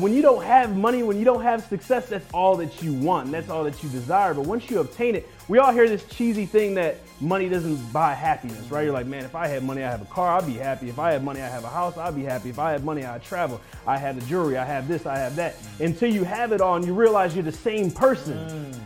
When you don't have money, when you don't have success, that's all that you want. That's all that you desire. But once you obtain it, we all hear this cheesy thing that money doesn't buy happiness, right? You're like, man, if I had money, I have a car, I'd be happy. If I had money, I have a house, I'd be happy. If I had money, I'd travel. I have the jewelry, I have this, I have that. Until you have it all and you realize you're the same person. Mm.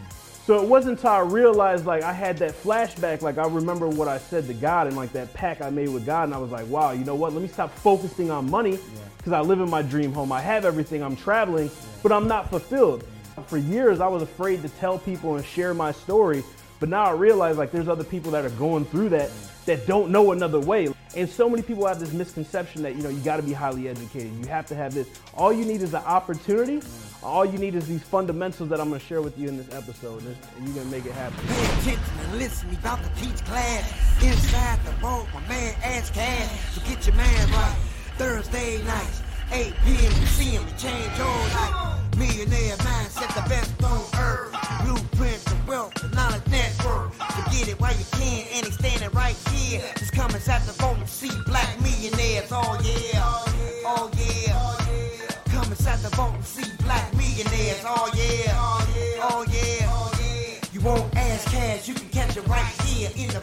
So it wasn't until I realized like I had that flashback, like I remember what I said to God and like that pact I made with God, and I was like, wow, you know what? Let me stop focusing on money because I live in my dream home. I have everything. I'm traveling, but I'm not fulfilled. For years, I was afraid to tell people and share my story, but now I realize like there's other people that are going through that that don't know another way. And so many people have this misconception that you know you got to be highly educated. You have to have this. All you need is an opportunity. All you need is these fundamentals that I'm going to share with you in this episode, and and you're to make it happen. Pay attention and listen, about to teach class. Inside the vault, my man Ash Cash. So get your man right. Thursday nights, 8 p.m. You see him, you change your life. Millionaire mindset, the best on earth. Blueprint to wealth, the knowledge network. So get it while you can, and he's standing right here. Just come inside the vault and see black millionaires. Oh yeah, oh yeah. Inside the and see black millionaires. Oh, oh yeah, oh yeah. You won't Ash Cash, you can catch it right here in the.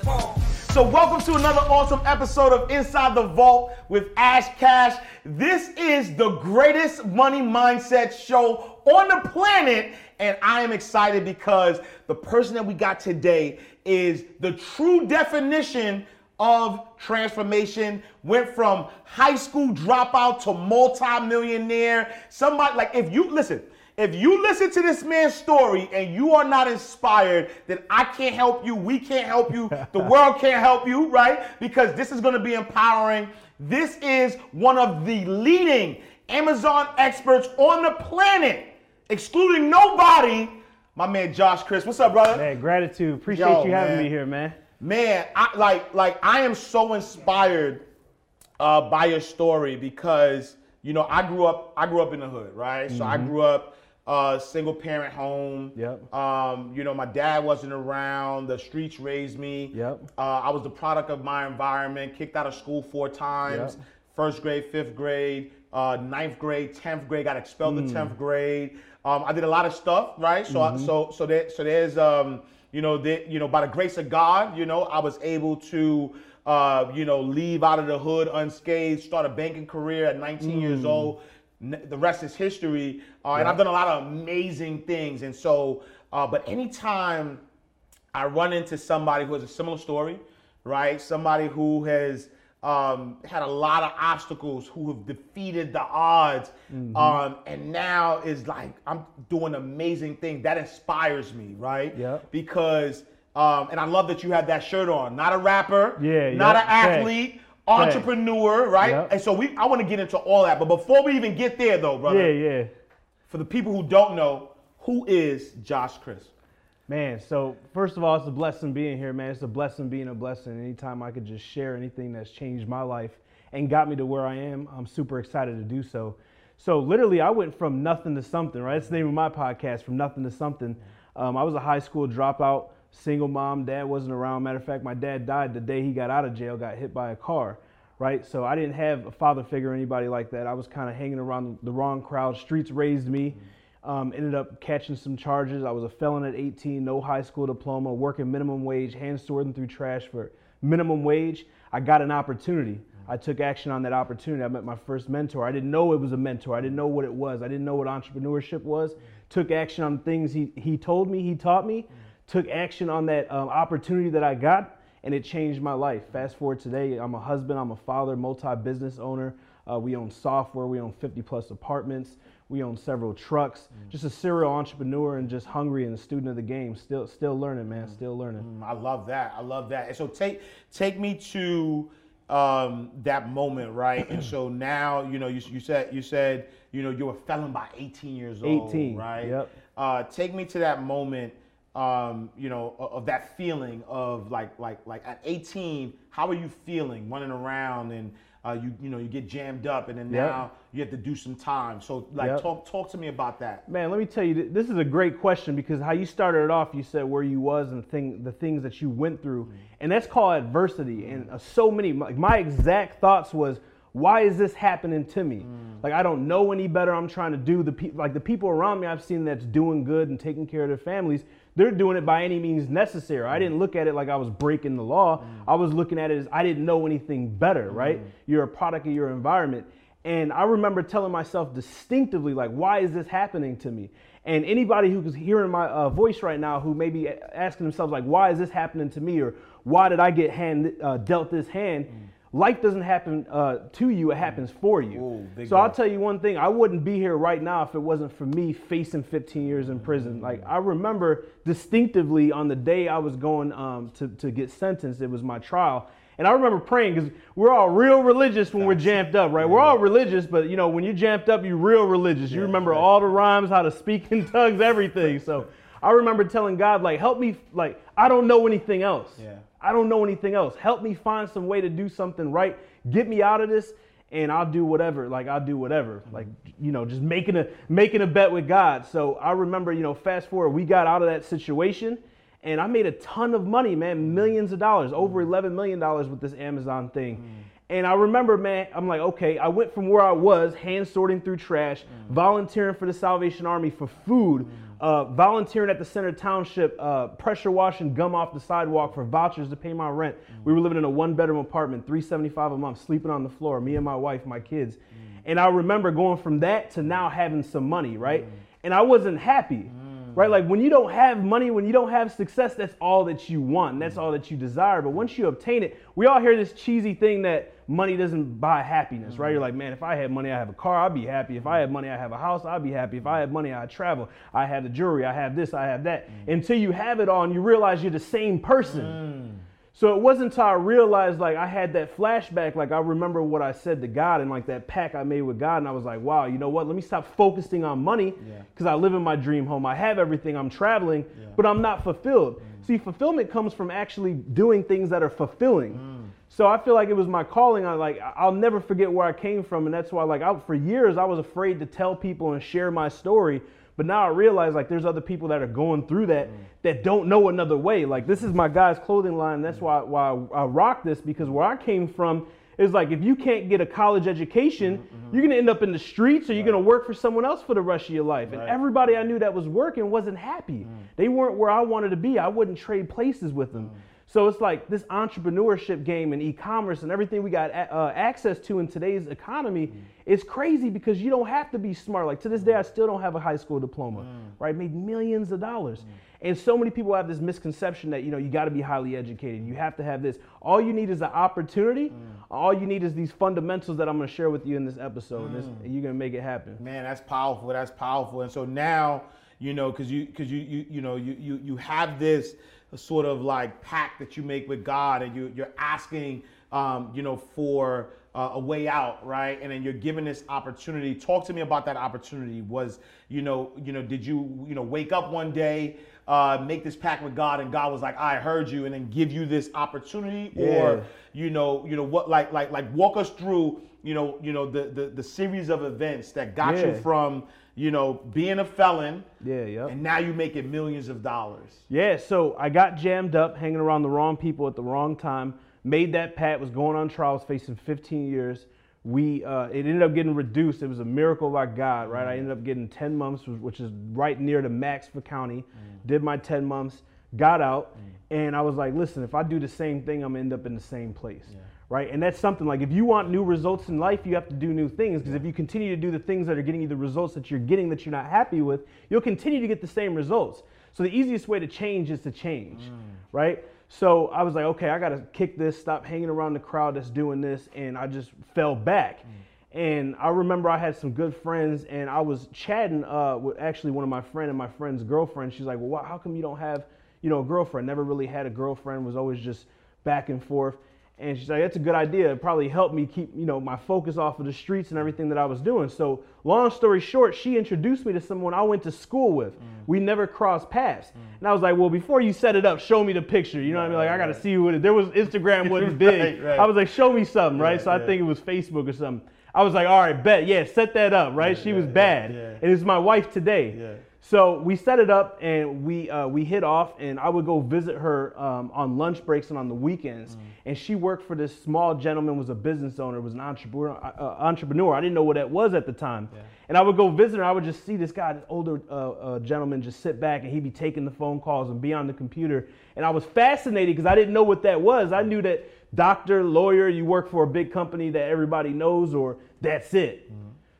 So, welcome to another awesome episode of Inside the Vault with Ash Cash. This is the greatest money mindset show on the planet, and I am excited because the person that we got today is the true definition of transformation. Went from high school dropout to multimillionaire. Somebody like if you listen. If you listen to this man's story and you are not inspired, then I can't help you. We can't help you. The world can't help you, right? Because this is going to be empowering. This is one of the leading Amazon experts on the planet, excluding nobody. My man Josh Chris. What's up, brother? Man, gratitude. Appreciate Yo, you having man. me here, man. Man, I like like I am so inspired uh, by your story because you know I grew up I grew up in the hood, right? So I grew up uh, single parent home. Yep. Um, you know, my dad wasn't around. The streets raised me. Yep. Uh, I was the product of my environment. Kicked out of school four times. Yep. First grade, fifth grade, uh, ninth grade, tenth grade. Got expelled Hmm. to tenth grade. Um, I did a lot of stuff, right? So, Mm-hmm. I, so, so there, so there's, um, you know, there, you know, by the grace of God, you know, I was able to, uh, you know, leave out of the hood unscathed, start a banking career at 19 years Mm. old. The rest is history, uh, and I've done a lot of amazing things. And so, uh, but anytime I run into somebody who has a similar story, right? Somebody who has um, had a lot of obstacles, who have defeated the odds, Mm-hmm. um, and now is like, I'm doing amazing things. That inspires me, right? Yeah. Because, um, and I love that you have that shirt on. Not a rapper, Yeah, not yep. an athlete, entrepreneur, right? Yep. And so we, I want to get into all that. But before we even get there, though, brother, Yeah, yeah. for the people who don't know, who is Josh Chris? Man, so first of all, it's a blessing being here, man. It's a blessing being a blessing. Anytime I could just share anything that's changed my life and got me to where I am, I'm super excited to do so. So literally, I went from nothing to something. Right, that's the name of my podcast, from nothing to something. Um, I was a high school dropout, single mom. Dad wasn't around. Matter of fact, my dad died the day he got out of jail. Got hit by a car. Right, so I didn't have a father figure or anybody like that. I was kind of hanging around the wrong crowd. Streets raised me. Um, ended up catching some charges. I was a felon at 18, no high school diploma, working minimum wage, hand sorting through trash for minimum wage. I got an opportunity. I took action on that opportunity. I met my first mentor. I didn't know it was a mentor. I didn't know what it was. I didn't know what entrepreneurship was. Took action on things he, he told me, he taught me. Took action on that um, opportunity that I got, and it changed my life. Fast forward today, I'm a husband, I'm a father, multi business owner. Uh, we own software, we own 50 plus apartments. We own several trucks. Mm. Just a serial entrepreneur and just hungry and a student of the game. Still, still learning, man. Still learning. Mm, I love that. I love that. And so take take me to um, that moment, right? and so now, you know, you, you said you said you know you were a felon by 18 years old, 18, right? Yep. Uh, take me to that moment. Um, you know, of, of that feeling of like, like, like at 18, how are you feeling running around and uh, you you know you get jammed up and then Yep. now you have to do some time. So like Yep. talk talk to me about that. Man, let me tell you, this is a great question because how you started it off, you said where you was and thing, the things that you went through, and that's called adversity. And uh, so many, my, my exact thoughts was, why is this happening to me? Like I don't know any better. I'm trying to do the people, like the people around me I've seen that's doing good and taking care of their families. They're doing it by any means necessary. I didn't look at it like I was breaking the law. I was looking at it as I didn't know anything better. Right? You're a product of your environment. And I remember telling myself distinctively, like, why is this happening to me? And anybody who's hearing my uh, voice right now who may be asking themselves, like, why is this happening to me? Or why did I get hand, uh, dealt this hand? Life doesn't happen uh, to you, it happens for you. Ooh, so I'll tell you one thing, I wouldn't be here right now if it wasn't for me facing 15 years in prison. Like, I remember distinctively on the day I was going um, to, to get sentenced, it was my trial. And I remember praying because we're all real religious when we're jammed up, right? We're all religious, but you know, when you're jammed up, you're real religious. You remember all the rhymes, how to speak in tongues, everything. So I remember telling God, like, help me, like, I don't know anything else. Yeah. I don't know anything else. Help me find some way to do something right. Get me out of this, and I'll do whatever. Like I'll do whatever. Like you know, just making a making a bet with God. So I remember, you know, fast forward, we got out of that situation, and I made a ton of money, man, millions of dollars, over mm. eleven million dollars with this Amazon thing. Mm. And I remember, man, I'm like, okay, I went from where I was, hand sorting through trash, mm. volunteering for the Salvation Army for food, uh, volunteering at the Center Township, uh, pressure washing gum off the sidewalk for vouchers to pay my rent. We were living in a one bedroom apartment, 375 a month, sleeping on the floor, me and my wife, my kids. And I remember going from that to now having some money, right? And I wasn't happy, right? Like when you don't have money, when you don't have success, that's all that you want. That's mm-hmm. all that you desire. But once you obtain it, we all hear this cheesy thing that money doesn't buy happiness, right? You're mm-hmm. like, man, if I had money, I have a car, I'd be happy. If I had money, I have a house, I'd be happy. If I had money, I'd travel. I have the jewelry, I have this, I have that. Mm-hmm. Until you have it all and you realize you're the same person. Mm. So it wasn't until I realized like I had that flashback, like I remember what I said to God and like that pact I made with God, and I was like, wow, you know what? Let me stop focusing on money because I live in my dream home. I have everything. I'm traveling, but I'm not fulfilled. Mm. See, fulfillment comes from actually doing things that are fulfilling. Mm. So I feel like it was my calling. I like I'll never forget where I came from, and that's why like I, for years I was afraid to tell people and share my story. But now I realize like there's other people that are going through that mm. that don't know another way. Like this is my guy's clothing line. That's mm. why why I, I rock this because where I came from is like if you can't get a college education, mm-hmm, mm-hmm. you're gonna end up in the streets or you're gonna work for someone else for the rest of your life. And everybody I knew that was working wasn't happy. Mm. They weren't where I wanted to be. I wouldn't trade places with them. So it's like this entrepreneurship game and e-commerce and everything we got uh, access to in today's economy mm. is crazy because you don't have to be smart. Like to this day, I still don't have a high school diploma, mm. right? Made millions of dollars. Mm. And so many people have this misconception that you know you got to be highly educated. You have to have this. All you need is an opportunity. All you need is these fundamentals that I'm going to share with you in this episode. And this- and you're going to make it happen. Man, that's powerful. That's powerful. And so now, you know, because you because you you you know you you you have this sort of like pact that you make with God, and you you're asking, um, you know, for uh, a way out, right? And then you're given this opportunity. Talk to me about that opportunity. Was you know you know did you you know wake up one day? Uh, make this pact with God, and God was like, "I heard you," and then give you this opportunity, or you know, you know what, like, like, like, walk us through, you know, you know the the, the series of events that got you from, you know, being a felon, Yeah, yep. and now you're making millions of dollars. Yeah, so I got jammed up, hanging around the wrong people at the wrong time. Made that pat, was going on trial, was facing 15 years. We uh, it ended up getting reduced. It was a miracle by God, right? I mm. ended up getting 10 months, which- is right near the max for county. Mm. Did my 10 months, got out, mm. and I was like, listen, if I do the same thing, I'm gonna end up in the same place, right? And that's something like if you want new results in life, you have to do new things. Because if you continue to do the things that are getting you the results that you're getting that you're not happy with, you'll continue to get the same results. So the easiest way to change is to change, right? So I was like, okay, I gotta kick this, stop hanging around the crowd that's doing this, and I just fell back. And I remember I had some good friends, and I was chatting uh, with actually one of my friend and my friend's girlfriend. She's like, well, why, how come you don't have, you know, a girlfriend? Never really had a girlfriend. Was always just back and forth. And she's like, that's a good idea. It probably helped me keep, you know, my focus off of the streets and everything that I was doing. So, long story short, she introduced me to someone I went to school with. Mm. We never crossed paths. Mm. And I was like, well, before you set it up, show me the picture. You know what I mean? Like, I got to see who it is. There was Instagram wasn't big. Right, right. I was like, show me something, right? So I think it was Facebook or something. I was like, all right, bet, yeah, set that up, right? she was bad, and it's my wife today. Yeah. So we set it up and we uh, we hit off, and I would go visit her um, on lunch breaks and on the weekends. And she worked for this small gentleman, was a business owner, was an entrepreneur. Uh, entrepreneur. I didn't know what that was at the time. And I would go visit her. I would just see this guy, this older uh, uh, gentleman, just sit back and he'd be taking the phone calls and be on the computer. And I was fascinated because I didn't know what that was. I knew that doctor, lawyer, you work for a big company that everybody knows, or that's it.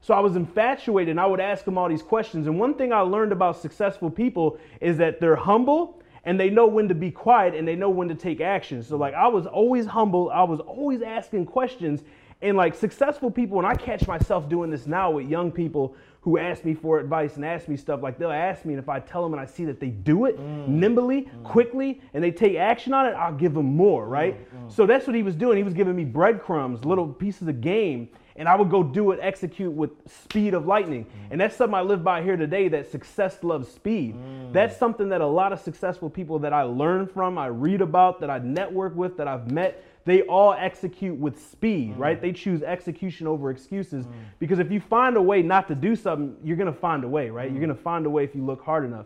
So I was infatuated and I would ask him all these questions. And one thing I learned about successful people is that they're humble and they know when to be quiet and they know when to take action. So like I was always humble, I was always asking questions. And like successful people, and I catch myself doing this now with young people who ask me for advice and ask me stuff, like they'll ask me, and if I tell them and I see that they do it mm. nimbly, mm. quickly, and they take action on it, I'll give them more, right? Mm, so that's what he was doing. He was giving me breadcrumbs, little pieces of game and I would go do it, execute with speed of lightning. Mm. And that's something I live by here today that success loves speed. Mm. That's something that a lot of successful people that I learn from, I read about, that I network with, that I've met, they all execute with speed, mm. right? They choose execution over excuses because if you find a way not to do something, you're gonna find a way, right? You're gonna find a way if you look hard enough.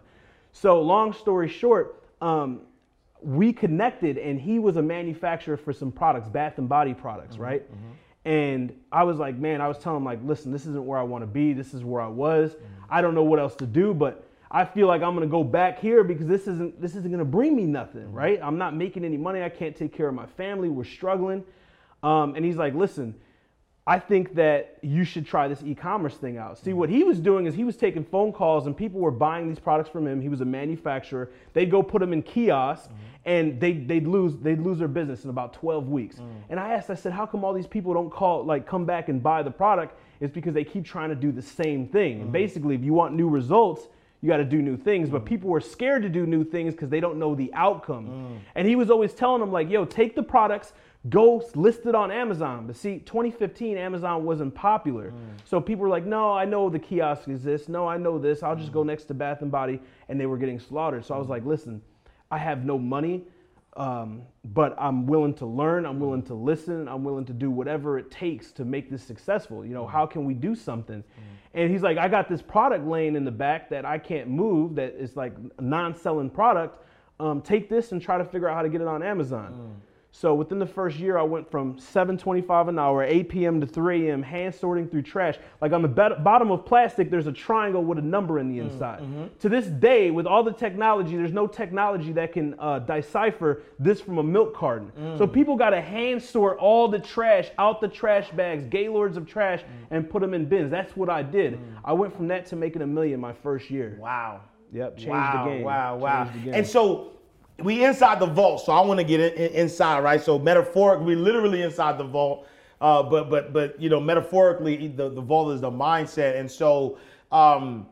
So, long story short, um, we connected and he was a manufacturer for some products, bath and body products, mm-hmm. right? Mm-hmm. And I was like, man, I was telling him like, listen, this isn't where I want to be. This is where I was. I don't know what else to do, but I feel like I'm gonna go back here because this isn't this isn't gonna bring me nothing, right? I'm not making any money. I can't take care of my family. We're struggling. Um, and he's like, listen, I think that you should try this e-commerce thing out. See, what he was doing is he was taking phone calls and people were buying these products from him. He was a manufacturer. They'd go put them in kiosks and they, they'd lose they'd lose their business in about 12 weeks. Mm. And I asked, I said, how come all these people don't call like come back and buy the product? It's because they keep trying to do the same thing. And mm. basically, if you want new results, you got to do new things. But mm. people were scared to do new things because they don't know the outcome. And he was always telling them like, yo, take the products, go list it on Amazon. But see, 2015, Amazon wasn't popular. Mm. So people were like, no, I know the kiosk exists. No, I know this. I'll just go mm. next to Bath and Body. And they were getting slaughtered. So I was mm. like, listen, I have no money, um, but I'm willing to learn. I'm willing to listen. I'm willing to do whatever it takes to make this successful. You know, how can we do something? And he's like, I got this product laying in the back that I can't move. That is like a non-selling product. Um, take this and try to figure out how to get it on Amazon. So within the first year, I went from 7.25 an hour, 8 p.m. to 3 a.m., hand sorting through trash. Like on the bet- bottom of plastic, there's a triangle with a number in the mm, inside. Mm-hmm. To this day, with all the technology, there's no technology that can uh, decipher this from a milk carton. So mm. people got to hand sort all the trash out the trash bags, gaylords of trash, mm. and put them in bins. That's what I did. I went from that to making a million my first year. Wow. Yep, changed wow, the game. Wow, wow. And so we inside the vault, so I want to get in, in- inside, right? So metaphoric, we literally inside the vault, uh, but but but you know, metaphorically, the, the vault is the mindset, and so um,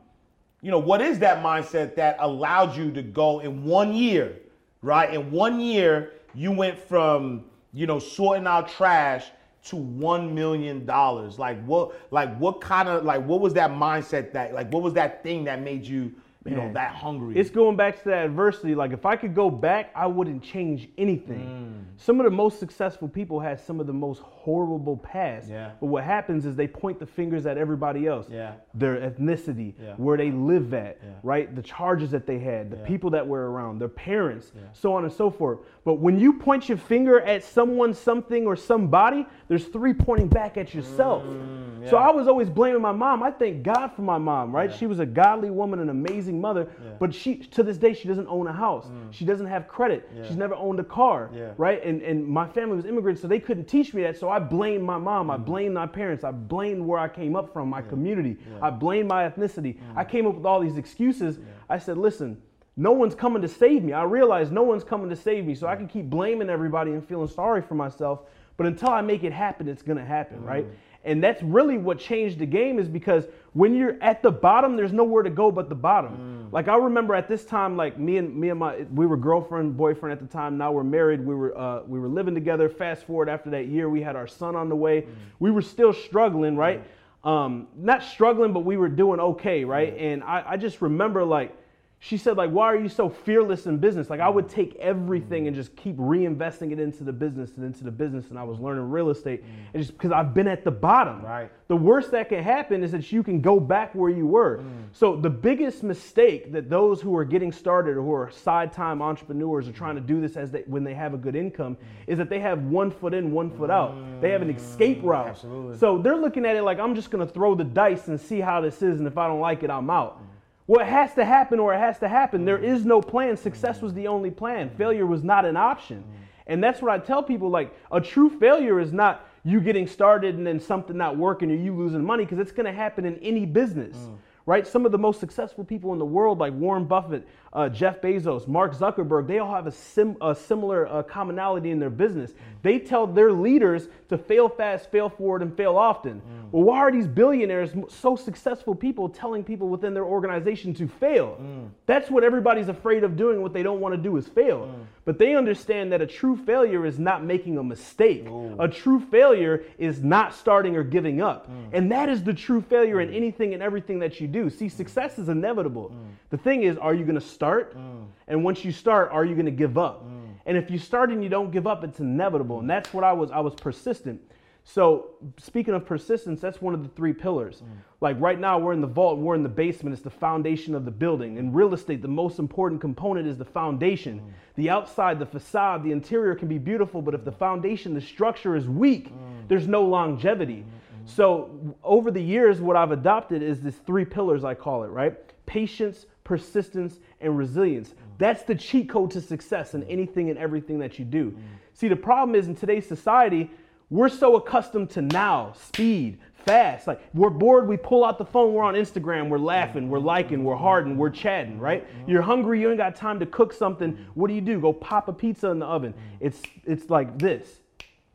you know, what is that mindset that allowed you to go in one year, right? In one year, you went from you know sorting out trash to one million dollars. Like what? Like what kind of like what was that mindset that like what was that thing that made you you know that hungry. It's going back to that adversity. Like if I could go back, I wouldn't change anything. Mm. Some of the most successful people had some of the most horrible past. Yeah. But what happens is they point the fingers at everybody else. Yeah. Their ethnicity, Yeah. where they live at, Yeah. right? The charges that they had, the people that were around, their parents, so on and so forth. But when you point your finger at someone, something, or somebody, there's three pointing back at yourself. Mm, So I was always blaming my mom. I thank God for my mom, right? She was a godly woman, an amazing mother, but she to this day she doesn't own a house. She doesn't have credit. She's never owned a car, Mm. Yeah. right? And and my family was immigrants, so they couldn't teach me that. So I blamed my mom. Mm. I blamed my parents. I blamed where I came up from, my community. I blamed my ethnicity. Mm. I came up with all these excuses. I said, listen. No one's coming to save me. I realize no one's coming to save me. So I can keep blaming everybody and feeling sorry for myself. But until I make it happen, it's gonna happen, right? Mm. And that's really what changed the game is because when you're at the bottom, there's nowhere to go but the bottom. Mm. Like I remember at this time, like me and me and my we were girlfriend, boyfriend at the time. Now we're married. We were uh, we were living together. Fast forward after that year, we had our son on the way. Mm. We were still struggling, right? Um, not struggling, but we were doing okay, right? And I, I just remember like she said like why are you so fearless in business? Like i would mm. take everything and mm. just keep reinvesting it into the business and into the business and i was learning real estate mm. and just because i've been at the bottom. Right. the worst that can happen is that you can go back where you were. So the biggest mistake that those who are getting started or who are side time entrepreneurs are trying to do this as they when they have a good income is that they have one foot in one foot out. They have an escape route. Absolutely. so they're looking at it like i'm just going to throw the dice and see how this is and if i don't like it i'm out well, it has to happen or it has to happen. There is no plan. Success was the only plan. Failure was not an option. And that's what I tell people like a true failure is not you getting started and then something not working or you losing money because it's going to happen in any business. Mm. Right? Some of the most successful people in the world, like Warren Buffett, uh, Jeff Bezos, Mark Zuckerberg, they all have a, sim- a similar uh, commonality in their business. They tell their leaders to fail fast, fail forward, and fail often. Mm. Well, why are these billionaires, so successful people, telling people within their organization to fail? Mm. That's what everybody's afraid of doing. What they don't want to do is fail. Mm. But they understand that a true failure is not making a mistake. A true failure is not starting or giving up. And that is the true failure in anything and everything that you do. See, success is inevitable. The thing is, are you going to start? Mm. And once you start, are you going to give up? Mm. And if you start and you don't give up, it's inevitable. And that's what I was. I was persistent. So speaking of persistence, that's one of the three pillars. Mm. Like right now, we're in the vault, we're in the basement. It's the foundation of the building. In real estate, the most important component is the foundation. The outside, the facade, the interior can be beautiful, but if the foundation, the structure is weak, there's no longevity. Mm-hmm. So over the years, what I've adopted is this three pillars I call it, right? Patience, persistence, and resilience. That's the cheat code to success in anything and everything that you do. See, the problem is in today's society, we're so accustomed to now, speed, fast. Like we're bored, we pull out the phone, we're on Instagram, we're laughing, we're liking, we're harding, we're chatting, right? You're hungry, you ain't got time to cook something. What do you do? Go pop a pizza in the oven. It's it's like this.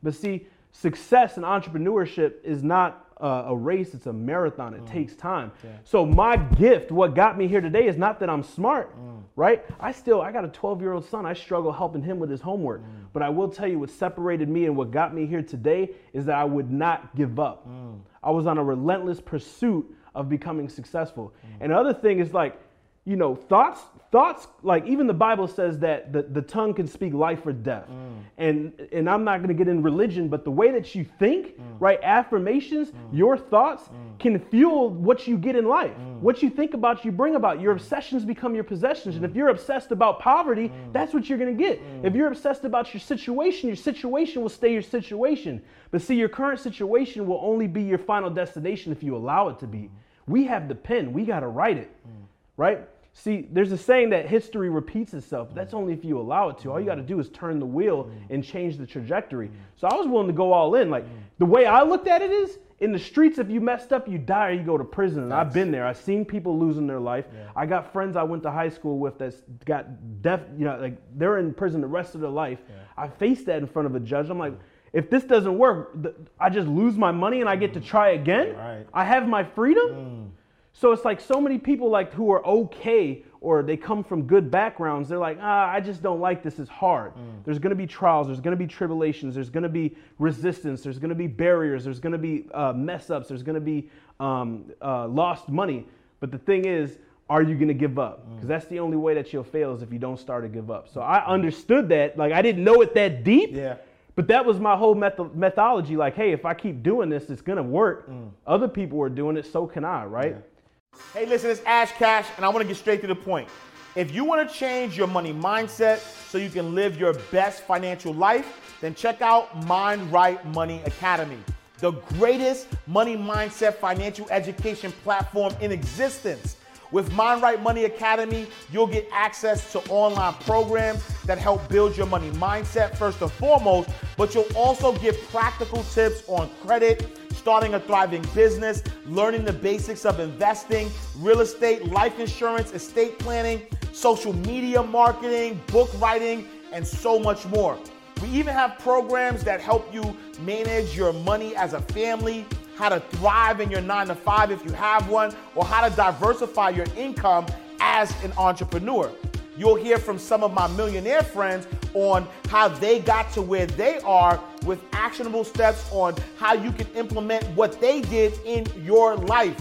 But see, success and entrepreneurship is not uh, a race, it's a marathon. It mm. takes time. So my gift, what got me here today is not that I'm smart, mm. right? I still I got a 12-year-old son. I struggle helping him with his homework. Mm. But I will tell you what separated me and what got me here today is that I would not give up. I was on a relentless pursuit of becoming successful. And the other thing is like you know thoughts thoughts like even the bible says that the, the tongue can speak life or death. Mm. And and i'm not going to get in religion but the way that you think mm. right affirmations mm. your thoughts can fuel what you get in life. What you think about you bring about. Your obsessions become your possessions. And if you're obsessed about poverty that's what you're going to get if you're obsessed about your situation your situation will stay your situation. But see your current situation will only be your final destination if you allow it to be. We have the pen. We got to write it. Right? See, there's a saying that history repeats itself. That's mm. only if you allow it to. All you got to mm. do is turn the wheel mm. and change the trajectory. So I was willing to go all in. Like the way I looked at it is, in the streets, if you messed up, you die or you go to prison. And I've been there. I've seen people losing their life. I got friends I went to high school with that's got deaf. You know, like they're in prison the rest of their life. I faced that in front of a judge. I'm like. If this doesn't work, I just lose my money and I get to try again. Right. I have my freedom. So it's like so many people like who are okay or they come from good backgrounds. They're like, ah, I just don't like this. It's hard. There's going to be trials. There's going to be tribulations. There's going to be resistance. There's going to be barriers. There's going to be uh, mess ups. There's going to be um, uh, lost money. But the thing is, are you going to give up? Because that's the only way that you'll fail is if you don't start to give up. So I understood that. Like I didn't know it that deep. Yeah. But that was my whole method- methodology. Like, hey, if I keep doing this, it's gonna work. Other people are doing it, so can I, right? Hey, listen, it's Ash Cash, and I want to get straight to the point. If you want to change your money mindset so you can live your best financial life, then check out Mind Right Money Academy, the greatest money mindset financial education platform in existence. With Mind Right Money Academy, you'll get access to online programs that help build your money mindset first and foremost, but you'll also get practical tips on credit, starting a thriving business, learning the basics of investing, real estate, life insurance, estate planning, social media marketing, book writing, and so much more. We even have programs that help you manage your money as a family, how to thrive in your nine to five if you have one, or how to diversify your income as an entrepreneur. You'll hear from some of my millionaire friends on how they got to where they are with actionable steps on how you can implement what they did in your life.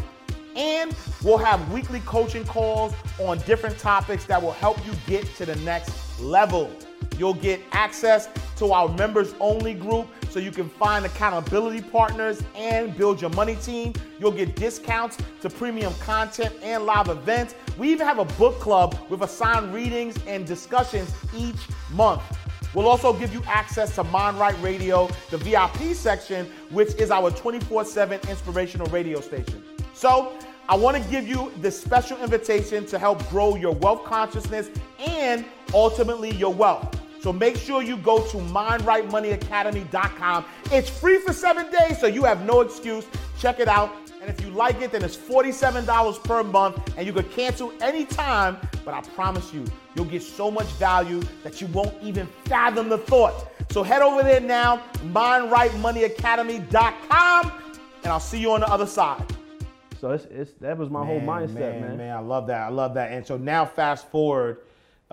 And we'll have weekly coaching calls on different topics that will help you get to the next level. You'll get access to our members only group so you can find accountability partners and build your money team. You'll get discounts to premium content and live events. We even have a book club with assigned readings and discussions each month. We'll also give you access to Mind Right Radio, the VIP section, which is our 24 7 inspirational radio station. So, I want to give you this special invitation to help grow your wealth consciousness and ultimately your wealth. So make sure you go to mindrightmoneyacademy.com. It's free for seven days, so you have no excuse. Check it out. And if you like it, then it's $47 per month, and you can cancel anytime. But I promise you, you'll get so much value that you won't even fathom the thought. So head over there now, mindrightmoneyacademy.com, and I'll see you on the other side. So it's, it's that was my whole mindset, man. man. I love that. I love that. And so now, fast forward,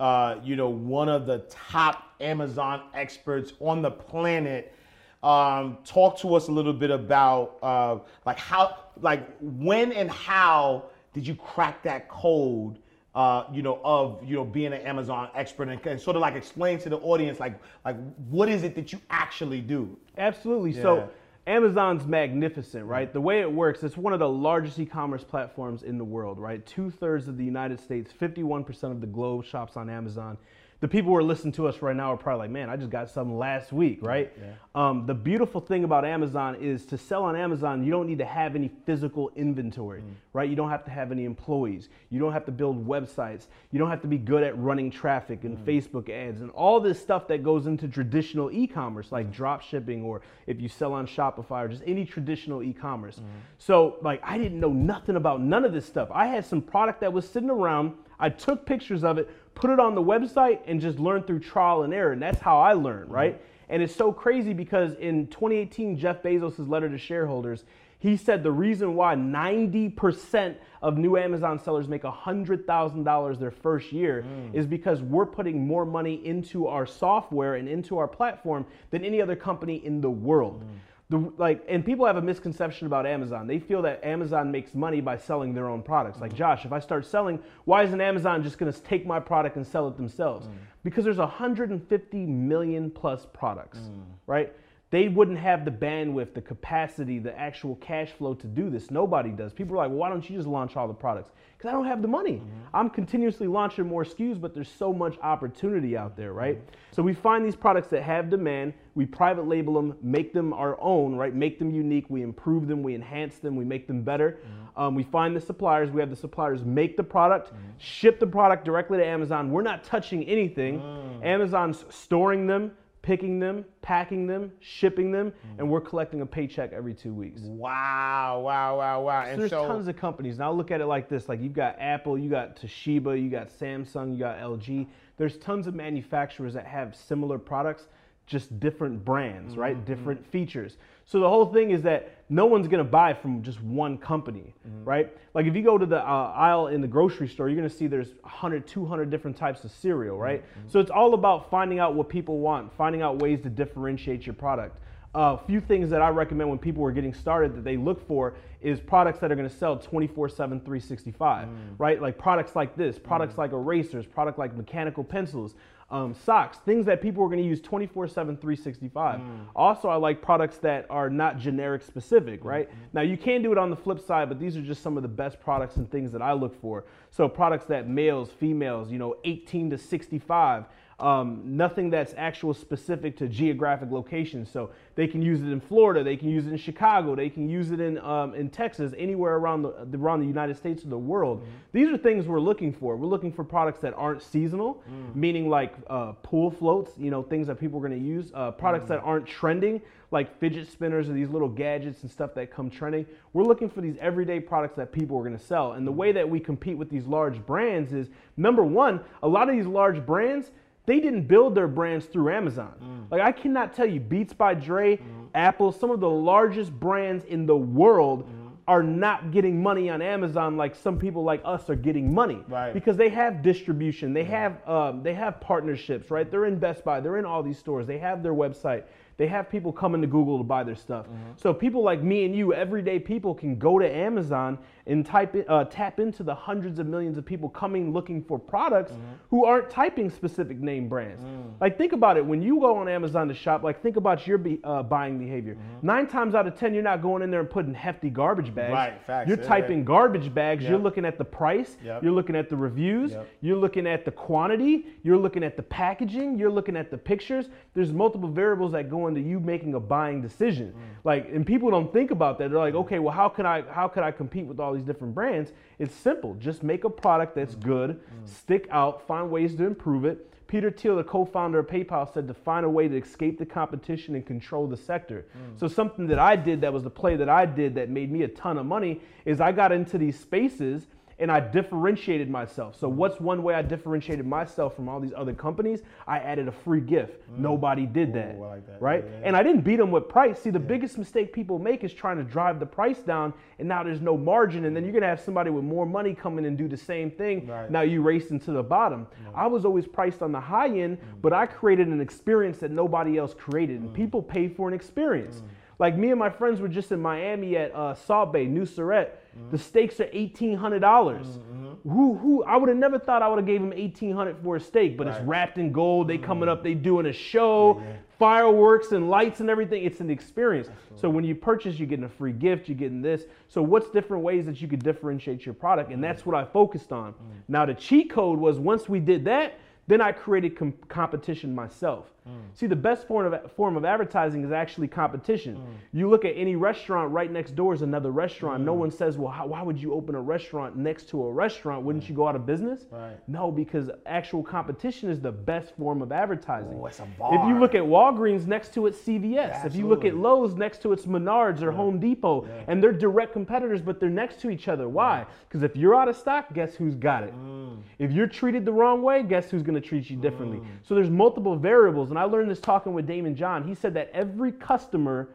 uh, you know, one of the top Amazon experts on the planet. Um, talk to us a little bit about uh, like how, like when and how did you crack that code? Uh, you know, of you know being an Amazon expert and, and sort of like explain to the audience like like what is it that you actually do? Absolutely. Yeah. So Amazon's magnificent, right? The way it works, it's one of the largest e-commerce platforms in the world, right? Two thirds of the United States, 51% of the globe shops on Amazon. The people who are listening to us right now are probably like, man, I just got something last week, right? Um, the beautiful thing about Amazon is to sell on Amazon, you don't need to have any physical inventory, mm. right? You don't have to have any employees. You don't have to build websites. You don't have to be good at running traffic and mm. Facebook ads and all this stuff that goes into traditional e-commerce, like mm. drop shipping or if you sell on Shopify or just any traditional e-commerce. So like I didn't know nothing about none of this stuff. I had some product that was sitting around. I took pictures of it, put it on the website, and just learn through trial and error. And that's how I learned, mm-hmm. right? And it's so crazy because in 2018, Jeff Bezos' letter to shareholders, he said the reason why 90% of new Amazon sellers make $100,000 their first year mm. is because we're putting more money into our software and into our platform than any other company in the world. Mm. The, like, and people have a misconception about Amazon. They feel that Amazon makes money by selling their own products. Like, mm-hmm. Josh, if I start selling, why isn't Amazon just going to take my product and sell it themselves? Mm. Because there's 150 million plus products, mm. right? They wouldn't have the bandwidth, the capacity, the actual cash flow to do this. Nobody does. People are like, well, why don't you just launch all the products? Because I don't have the money. Mm-hmm. I'm continuously launching more SKUs, but there's so much opportunity out there, right? Mm-hmm. So we find these products that have demand, we private label them, make them our own, right? Make them unique, we improve them, we enhance them, we make them better. Mm-hmm. Um, we find the suppliers, we have the suppliers make the product, ship the product directly to Amazon. We're not touching anything. Mm. Amazon's storing them, picking them, packing them, shipping them, and we're collecting a paycheck every two weeks. Wow, wow, wow, wow. So And there's so, tons of companies. Now look at it like this: like you've got Apple, you got Toshiba, you got Samsung, you got LG. There's tons of manufacturers that have similar products, just different brands, Mm-hmm, right? Different features. So the whole thing is that no one's gonna buy from just one company, Mm-hmm. right? Like if you go to the uh, aisle in the grocery store, you're gonna see there's 100, 200 different types of cereal, right? Mm-hmm. So it's all about finding out what people want, finding out ways to differentiate your product. A few things that I recommend when people are getting started that they look for is products that are going to sell 24/7 365, right? Like products like this, products like erasers, product like mechanical pencils, um, socks, things that people are going to use 24/7 365. Also, I like products that are not generic specific, right? Now, you can do it on the flip side, but these are just some of the best products and things that I look for. So, products that males, females, you know, 18 to 65, um, nothing that's actual specific to geographic locations. So they can use it in Florida, they can use it in Chicago, they can use it in um, in Texas, anywhere around the around the United States or the world. These are things we're looking for. We're looking for products that aren't seasonal, meaning like uh, pool floats, you know, things that people are going to use. Uh, products that aren't trending, like fidget spinners or these little gadgets and stuff that come trending. We're looking for these everyday products that people are going to sell. And the way that we compete with these large brands is number one, a lot of these large brands they didn't build their brands through Amazon. Mm. Like I cannot tell you, Beats by Dre, mm. Apple, some of the largest brands in the world mm. are not getting money on Amazon like some people like us are getting money. Right. Because they have distribution, they have um, they have partnerships, right? They're in Best Buy, they're in all these stores, they have their website. They have people coming to Google to buy their stuff. Mm-hmm. So people like me and you, everyday people, can go to Amazon and type in, uh, tap into the hundreds of millions of people coming looking for products who aren't typing specific name brands. Like think about it. When you go on Amazon to shop, like think about your be, uh, buying behavior. Nine times out of ten, you're not going in there and putting hefty garbage bags. Right, facts, You're yeah, typing yeah. garbage bags. You're looking at the price. Yep. You're looking at the reviews. Yep. You're looking at the quantity. You're looking at the packaging. You're looking at the pictures. There's multiple variables that go into you making a buying decision. Mm. Like, and people don't think about that. They're like, okay, well, how can I how can I compete with all these different brands? It's simple. Just make a product that's Mm. good, stick out, find ways to improve it. Peter Thiel, the co-founder of PayPal, said to find a way to escape the competition and control the sector. Mm. So something that I did that was the play that I did that made me a ton of money is I got into these spaces and I differentiated myself. So what's one way I differentiated myself from all these other companies? I added a free gift. Nobody did that, Mm. I like that. right? Yeah, yeah, And I didn't beat them with price. See, the biggest mistake people make is trying to drive the price down, and now there's no margin, and then you're gonna have somebody with more money come in and do the same thing. Right. Now you racing to the bottom. I was always priced on the high end, but I created an experience that nobody else created, and people pay for an experience. Like me and my friends were just in Miami at uh, Salt Bae, New Surrett. The steaks are eighteen hundred dollars. Mm-hmm. Who who? I would have never thought I would have gave him eighteen hundred for a steak, but it's wrapped in gold. They coming mm-hmm. up, they doing a show, fireworks and lights and everything. It's an experience. So when you purchase, you're getting a free gift. You're getting this. So what's different ways that you could differentiate your product? And that's what I focused on. Mm-hmm. Now the cheat code was once we did that, then I created com- competition myself. Mm. See, the best form of form of advertising is actually competition. Mm. You look at any restaurant right next door is another restaurant. No mm. one says, "Well, how, why would you open a restaurant next to a restaurant? Wouldn't you go out of business?" Right. No, because actual competition is the best form of advertising. Oh, it's a If you look at Walgreens next to it's CVS. If you look at Lowe's next to it's Menards or Home Depot, and they're direct competitors, but they're next to each other. Why? Because if you're out of stock, guess who's got it? Mm. If you're treated the wrong way, guess who's going to treat you differently? So there's multiple variables, and I learned this talking with Daymond John. He said that every customer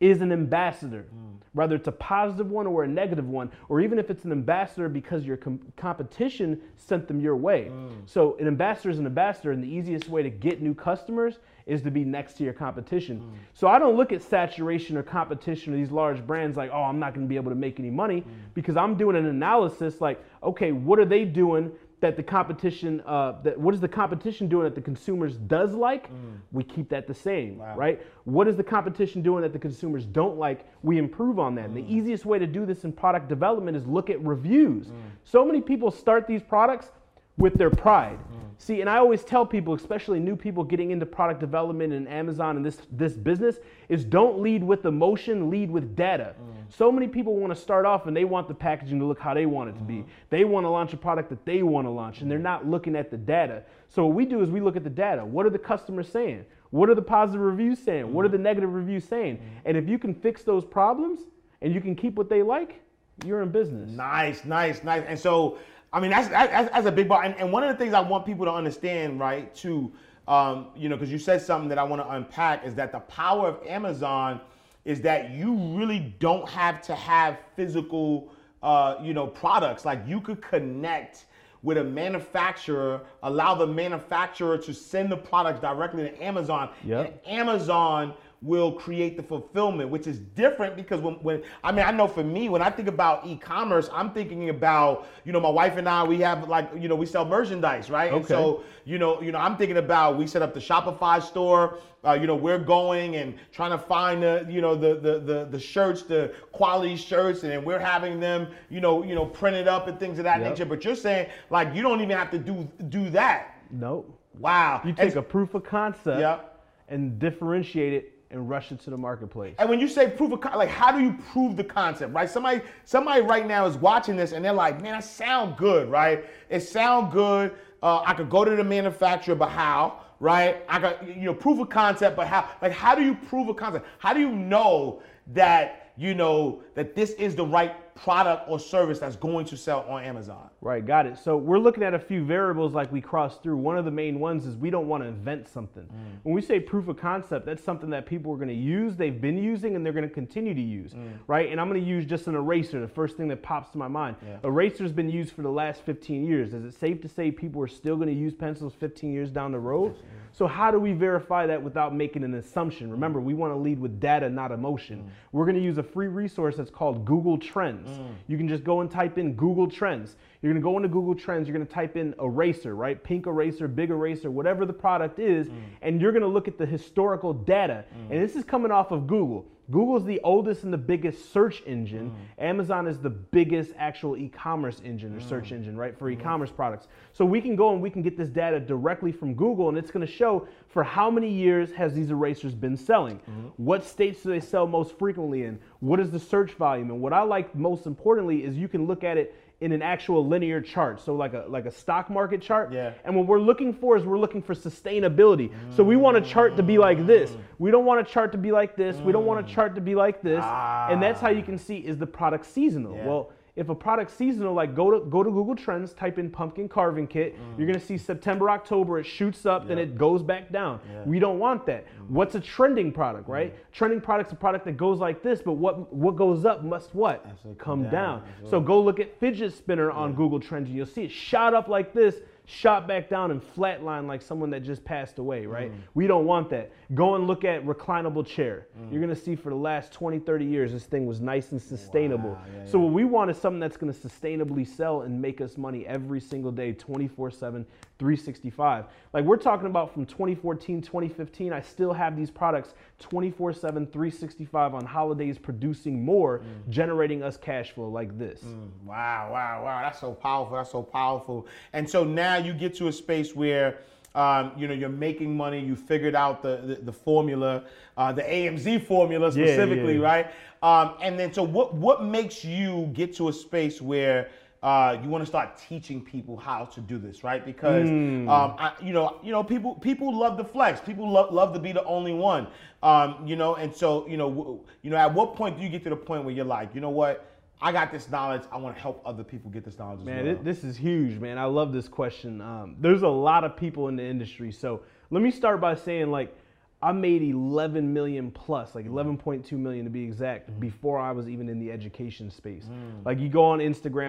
is an ambassador, hmm. whether it's a positive one or a negative one, or even if it's an ambassador because your com- competition sent them your way. Hmm. So an ambassador is an ambassador, and the easiest way to get new customers is to be next to your competition. Hmm. So I don't look at saturation or competition or these large brands like, oh, I'm not going to be able to make any money because I'm doing an analysis like, okay, what are they doing that the competition, uh, that what is the competition doing that the consumers does like? Mm. We keep that the same, right? What is the competition doing that the consumers don't like? We improve on that. And the mm. easiest way to do this in product development is look at reviews. Mm. So many people start these products with their pride. See, and I always tell people, especially new people getting into product development and Amazon and this this business, is don't lead with emotion, lead with data. So many people want to start off and they want the packaging to look how they want it to be. Uh-huh. They want to launch a product that they want to launch, and they're not looking at the data. So what we do is we look at the data. What are the customers saying? What are the positive reviews saying? What are uh-huh. the negative reviews saying? Uh-huh. And if you can fix those problems and you can keep what they like, you're in business. Nice, nice, nice. And so, I mean, that's that's, that's a big bar. And, and one of the things I want people to understand, right, too, um, you know, because you said something that I want to unpack is that the power of Amazon is that you really don't have to have physical, uh, you know, products. Like you could connect with a manufacturer, allow the manufacturer to send the product directly to Amazon, Yep. and Amazon will create the fulfillment, which is different because when, when I mean I know for me when I think about e-commerce, I'm thinking about you know my wife and I we have like you know we sell merchandise, right? And Okay. so you know you know I'm thinking about we set up the Shopify store. Uh, you know we're going and trying to find the you know the, the the the shirts, the quality shirts, and then we're having them you know you know printed up and things of that Yep. nature. But you're saying like you don't even have to do do that. Nope. Wow. You And- take a proof of concept Yep. and differentiate it and rush it to the marketplace. And when you say proof of con- like how do you prove the concept, right? Somebody somebody right now is watching this and they're like, man, I sound good, right? It sound good. Uh, I could go to the manufacturer, but how, right? I got you know proof of concept, but how? Like how do you prove a concept? How do you know that you know that this is the right product or service that's going to sell on Amazon? Right, got it. So we're looking at a few variables like we crossed through. One of the main ones is we don't want to invent something. Mm. When we say proof of concept, that's something that people are going to use, they've been using, and they're going to continue to use, mm. right? And I'm going to use just an eraser, the first thing that pops to my mind. Eraser's been used for the last 15 years. Is it safe to say people are still going to use pencils 15 years down the road? So how do we verify that without making an assumption? Remember, we want to lead with data, not emotion. Mm. We're going to use a free resource that's called Google Trends. Mm. You can just go and type in Google Trends. You're to go into Google Trends, you're to type in eraser, right? Pink eraser, big eraser, whatever the product is, mm. and you're to look at the historical data. Mm. And this is coming off of Google. Google is the oldest and the biggest search engine. Mm. Amazon is the biggest actual e-commerce engine or search mm. engine, right, for mm. e-commerce products. So we can go and we can get this data directly from Google, and it's going to show for how many years has these erasers been selling. Mm-hmm. What states do they sell most frequently in? What is the search volume? And what I like most importantly is you can look at it in an actual linear chart, so like a like a stock market chart. Yeah. And what we're looking for is we're looking for sustainability. So we want a chart to be like this. We don't want a chart to be like this. We don't want a mm. chart to be like this. And that's how you ah. can see is the product seasonal. Yeah. Well, if a product's seasonal, like go to go to Google Trends, type in pumpkin carving kit, mm. you're gonna see September, October, it shoots up, then it goes back down. We don't want that. Mm. What's a trending product, right? Mm. Trending product's a product that goes like this, but what what goes up must what? Absolutely come down. down. So go look at fidget spinner on Google Trends and you'll see it shot up like this, shot back down and flatline like someone that just passed away, right? Mm. We don't want that. Go and look at reclinable chair. Mm. You're gonna see for the last 20, 30 years, this thing was nice and sustainable. so what we want is something that's gonna sustainably sell and make us money every single day, 24 7, 365. Like we're talking about from 2014, 2015, I still have these products 24 7, 365 on holidays producing more, generating us cash flow like this. Wow, wow, wow. That's so powerful. That's so powerful. And so now you get to a space where um, you know you're making money. You figured out the the, the formula, uh, the AMZ formula Yeah, specifically, yeah. right? Um, and then so what what makes you get to a space where uh, you want to start teaching people how to do this, right? Because Hmm. um, I, you know, you know, people people love to flex. People love love to be the only one, um, you know. And so, you know, w- you know, at what point do you get to the point where you're like, you know what? I got this knowledge. I want to help other people get this knowledge as Man, well. thi- this is huge, man. I love this question. Um, there's a lot of people in the industry. So let me start by saying, like, I made 11 million plus, like 11.2 million to be exact, before I was even in the education space. Like, you go on Instagram.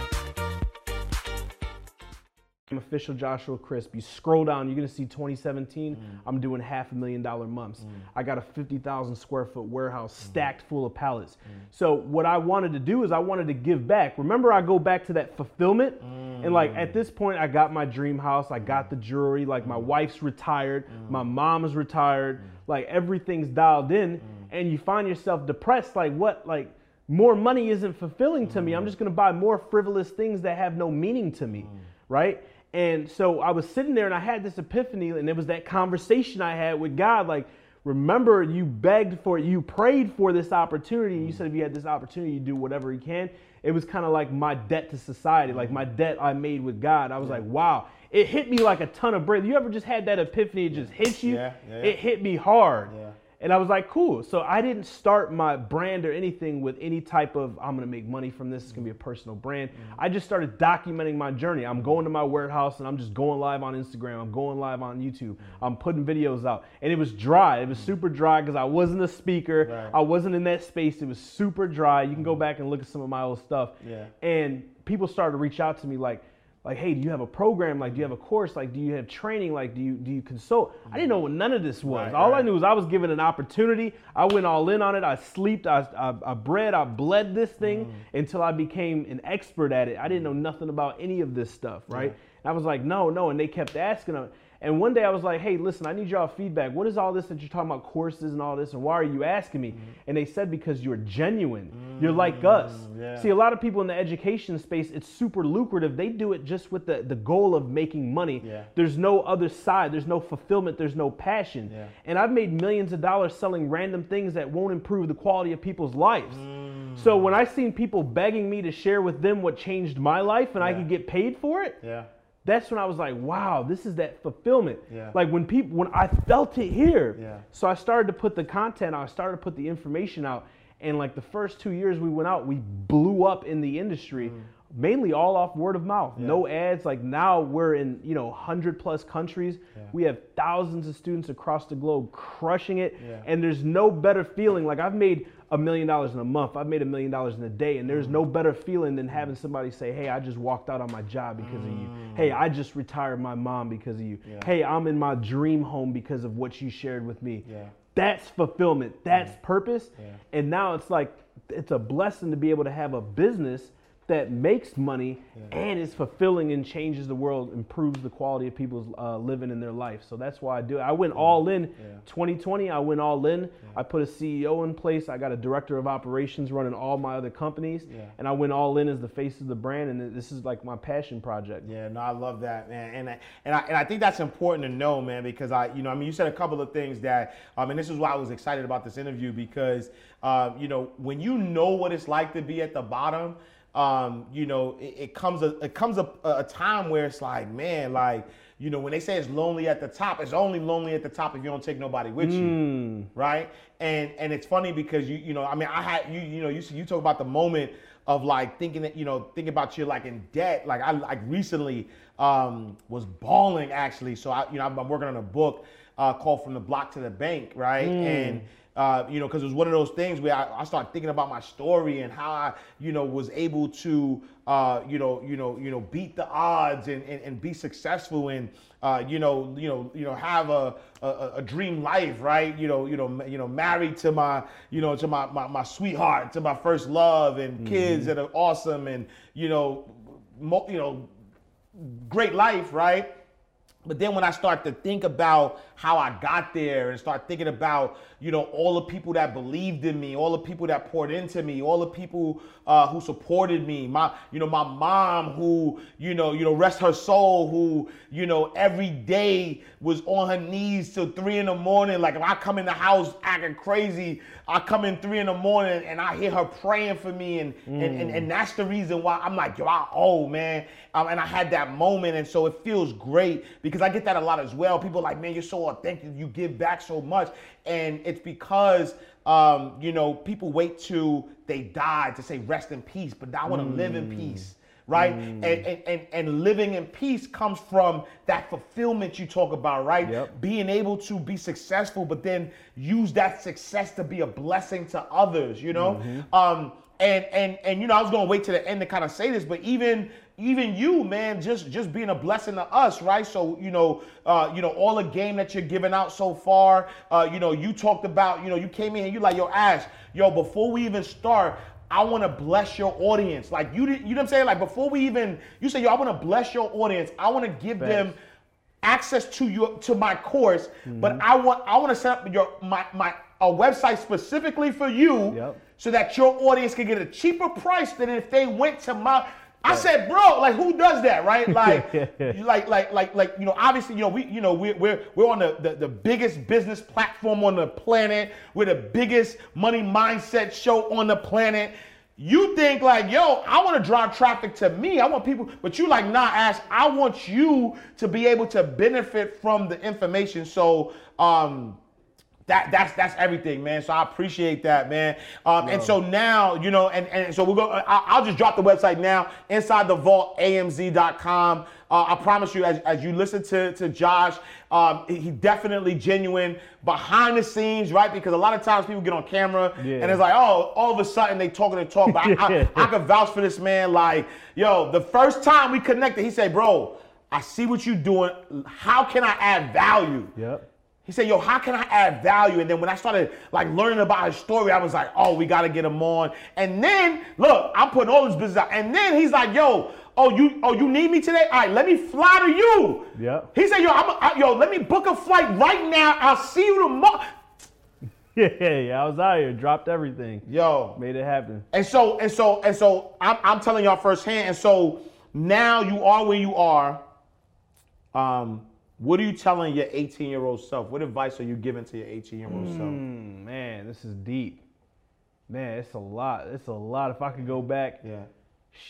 I'm official Joshua Crisp. You scroll down, you're gonna see 2017. Mm. I'm doing half a million dollar months. Mm. I got a 50,000 square foot warehouse mm. stacked full of pallets. So what I wanted to do is I wanted to give back. Remember, I go back to that fulfillment, and like at this point, I got my dream house. I got the jewelry. Like my wife's retired, my mom is retired. Like everything's dialed in, and you find yourself depressed. Like what? Like more money isn't fulfilling to me. I'm just gonna buy more frivolous things that have no meaning to me, right? And so I was sitting there and I had this epiphany, and it was that conversation I had with God. Like, remember, you begged for it, you prayed for this opportunity, and you said if you had this opportunity, you do whatever you can. It was kind of like my debt to society, like my debt I made with God. I was like, wow. It hit me like a ton of bread. You ever just had that epiphany? It just hits you. Yeah, yeah, yeah. It hit me hard. And I was like, cool. So I didn't start my brand or anything with any type of I'm gonna make money from this. It's gonna be a personal brand. Mm-hmm. I just started documenting my journey. I'm going to my warehouse and I'm just going live on Instagram. I'm going live on YouTube. Mm-hmm. I'm putting videos out. And it was dry. It was mm-hmm. super dry because I wasn't a speaker. Right. I wasn't in that space. It was super dry. You can go back and look at some of my old stuff. Yeah. And people started to reach out to me like, like, hey, do you have a program? Like, do you have a course? Like, do you have training? Like, do you do you consult? I didn't know what none of this was. Right, all I knew was I was given an opportunity. I went all in on it. I slept. I, I, I bred. I bled this thing Mm. until I became an expert at it. I didn't know nothing about any of this stuff, right? And I was like, no, no. And they kept asking. them. And one day I was like, hey, listen, I need y'all feedback. What is all this that you're talking about courses and all this? And why are you asking me? Mm-hmm. And they said, because you're genuine. Mm-hmm. You're like us. Mm-hmm. yeah. See, a lot of people in the education space, it's super lucrative. They do it just with the, the goal of making money. Yeah. There's no other side. There's no fulfillment. There's no passion. Yeah. And I've made millions of dollars selling random things that won't improve the quality of people's lives. Mm. So when I seen people begging me to share with them what changed my life and I could get paid for it, Yeah. That's when I was like, wow, this is that fulfillment. Yeah. Like when people, when I felt it here. Yeah. So I started to put the content out, I started to put the information out. And like the first two years we went out, we blew up in the industry, Mm. mainly all off word of mouth. No ads. Like now we're in, you know, 100 plus countries. Yeah. We have thousands of students across the globe crushing it. Yeah. And there's no better feeling. Like I've made a million dollars in a month. I've made a million dollars in a day. And there's mm. no better feeling than having somebody say, hey, I just walked out on my job because of you. Mm. Hey, I just retired my mom because of you. Hey, I'm in my dream home because of what you shared with me. Yeah. That's fulfillment. That's mm. purpose. And now it's like it's a blessing to be able to have a business that makes money and is fulfilling and changes the world, improves the quality of people's uh, living in their life. So that's why I do it. I went all in. 2020, I went all in. I put a CEO in place. I got a director of operations running all my other companies, and I went all in as the face of the brand. And this is like my passion project. Yeah, no, I love that, man, and I, and I and I think that's important to know, man, because I, you know, I mean, you said a couple of things that, um, and this is why I was excited about this interview because, um, you know, when you know what it's like to be at the bottom, um, you know, it, it comes a it comes a, a time where it's like, man, like. You know, when they say it's lonely at the top, it's only lonely at the top if you don't take nobody with you, right? And and it's funny because you you know, I mean, I had you you know, you you talk about the moment of like thinking that you know thinking about you like in debt like i like recently um was bawling actually so i you know i'm, I'm working on a book uh called from the block to the bank right and uh, you know, because it was one of those things where I, I started thinking about my story and how I, you know, was able to, uh, you know, you know, you know, beat the odds and, and, and be successful and, uh, you know, you know, you know, have a, a, a dream life, right? You know, you know, you know, married to my, you know, to my, my, my sweetheart, to my first love, and kids that are awesome, and you know, mo- you know, great life, right? But then when I start to think about how I got there and start thinking about, you know, all the people that believed in me, all the people that poured into me, all the people uh, who supported me, my, you know, my mom who, you know, you know, rest her soul, who, you know, every day was on her knees till three in the morning. Like if I come in the house acting crazy, I come in three in the morning and I hear her praying for me, and and, and, and that's the reason why I'm like, yo, I owe, man. Um, and I had that moment, and so it feels great because I get that a lot as well. People are like, man, you're so authentic, you give back so much, and it's because um, you know people wait till they die to say rest in peace, but I want to live in peace right? And, and, and and living in peace comes from that fulfillment you talk about, right? Yep. Being able to be successful, but then use that success to be a blessing to others, you know? Um, and and and you know, I was gonna wait to the end to kind of say this, but even even you, man, just just being a blessing to us, right? So you know, uh, you know, all the game that you're giving out so far, uh, you know, you talked about, you know, you came in and you like, yo, Ash, yo, before we even start, I want to bless your audience. Like you you know what I'm saying? Like before we even, you say, yo, I want to bless your audience. I want to give them access to your to my course, but Mm-hmm. I want I want to set up your my my a website specifically for you, Yep. so that your audience can get a cheaper price than if they went to my. I said, bro, like who does that, right? Like, you like, like, like, like, you know, obviously, you know, we, you know, we're we're we're on the, the the biggest business platform on the planet. We're the biggest money mindset show on the planet. You think like, yo, I want to drive traffic to me. I want people, but you like, nah, Ash, I want you to be able to benefit from the information. So, um, that that's that's everything, man. So I appreciate that, man. Um, and so now, you know, and, and so we're going. I'll just drop the website now. Inside the vault, amz.com. Uh, I promise you, as, as you listen to to Josh, um, he definitely genuine behind the scenes, right? Because a lot of times people get on camera Yeah. and it's like, oh, all of a sudden they talking and talk. But I, I, I could vouch for this man. Like, yo, the first time we connected, he said, bro, I see what you're doing. How can I add value? Yep. He said, "Yo, how can I add value?" And then when I started like learning about his story, I was like, "Oh, we got to get him on." And then look, I'm putting all this business out. And then he's like, "Yo, oh you, oh you need me today? All right, let me fly to you." Yep. He said, "Yo, I'm, I, yo, let me book a flight right now. I'll see you tomorrow." Yeah, yeah, I was out here, dropped everything, Yo, made it happen. and so and so and so, I'm, I'm telling y'all firsthand. And so now you are where you are. Um, what are you telling your 18 year old self? What advice are you giving to your 18 year old self? Mm, man, this is deep. Man, it's a lot. It's a lot. If I could go back, Yeah.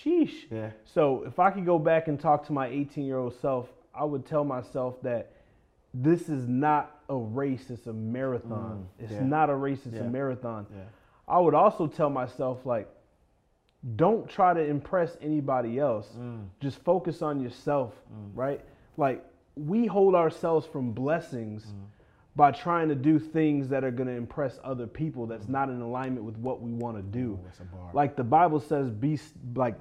sheesh. Yeah. So if I could go back and talk to my 18 year old self, I would tell myself that this is not a race, it's a marathon. it's Mm, yeah. not a race, it's Yeah. a marathon. Yeah. I would also tell myself, like, don't try to impress anybody else. Mm. Just focus on yourself, right? Like, we hold ourselves from blessings Mm. by trying to do things that are going to impress other people that's not in alignment with what we want to do. bar. Like the Bible says be like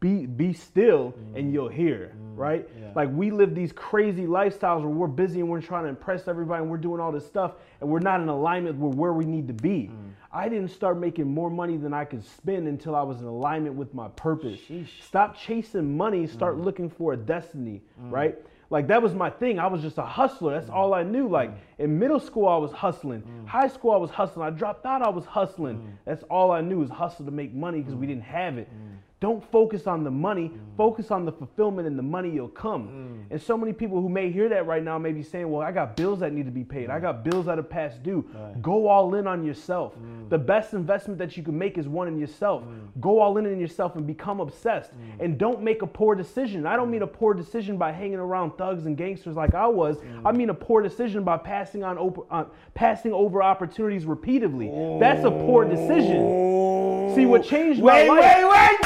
be be still and you'll hear, right? Mm. yeah. Like we live these crazy lifestyles where we're busy and we're trying to impress everybody and we're doing all this stuff and we're not in alignment with where we need to be. Mm. I didn't start making more money than I could spend until I was in alignment with my purpose. Stop chasing money, start Mm. looking for a destiny, right? Like that was my thing. I was just a hustler. That's all I knew. Like mm. in middle school, I was hustling. Mm. High school, I was hustling. I dropped out, I was hustling. Mm. That's all I knew was hustle to make money because we didn't have it. Don't focus on the money. Focus on the fulfillment, and the money will come. And so many people who may hear that right now may be saying, "Well, I got bills that need to be paid. I got bills that are past due." Go all in on yourself. The best investment that you can make is one in yourself. Go all in in yourself and become obsessed. And don't make a poor decision. I don't mean a poor decision by hanging around thugs and gangsters like I was. I mean a poor decision by passing on, op- on passing over opportunities repeatedly. That's a poor decision. See what changed my life. Wait, wait, wait,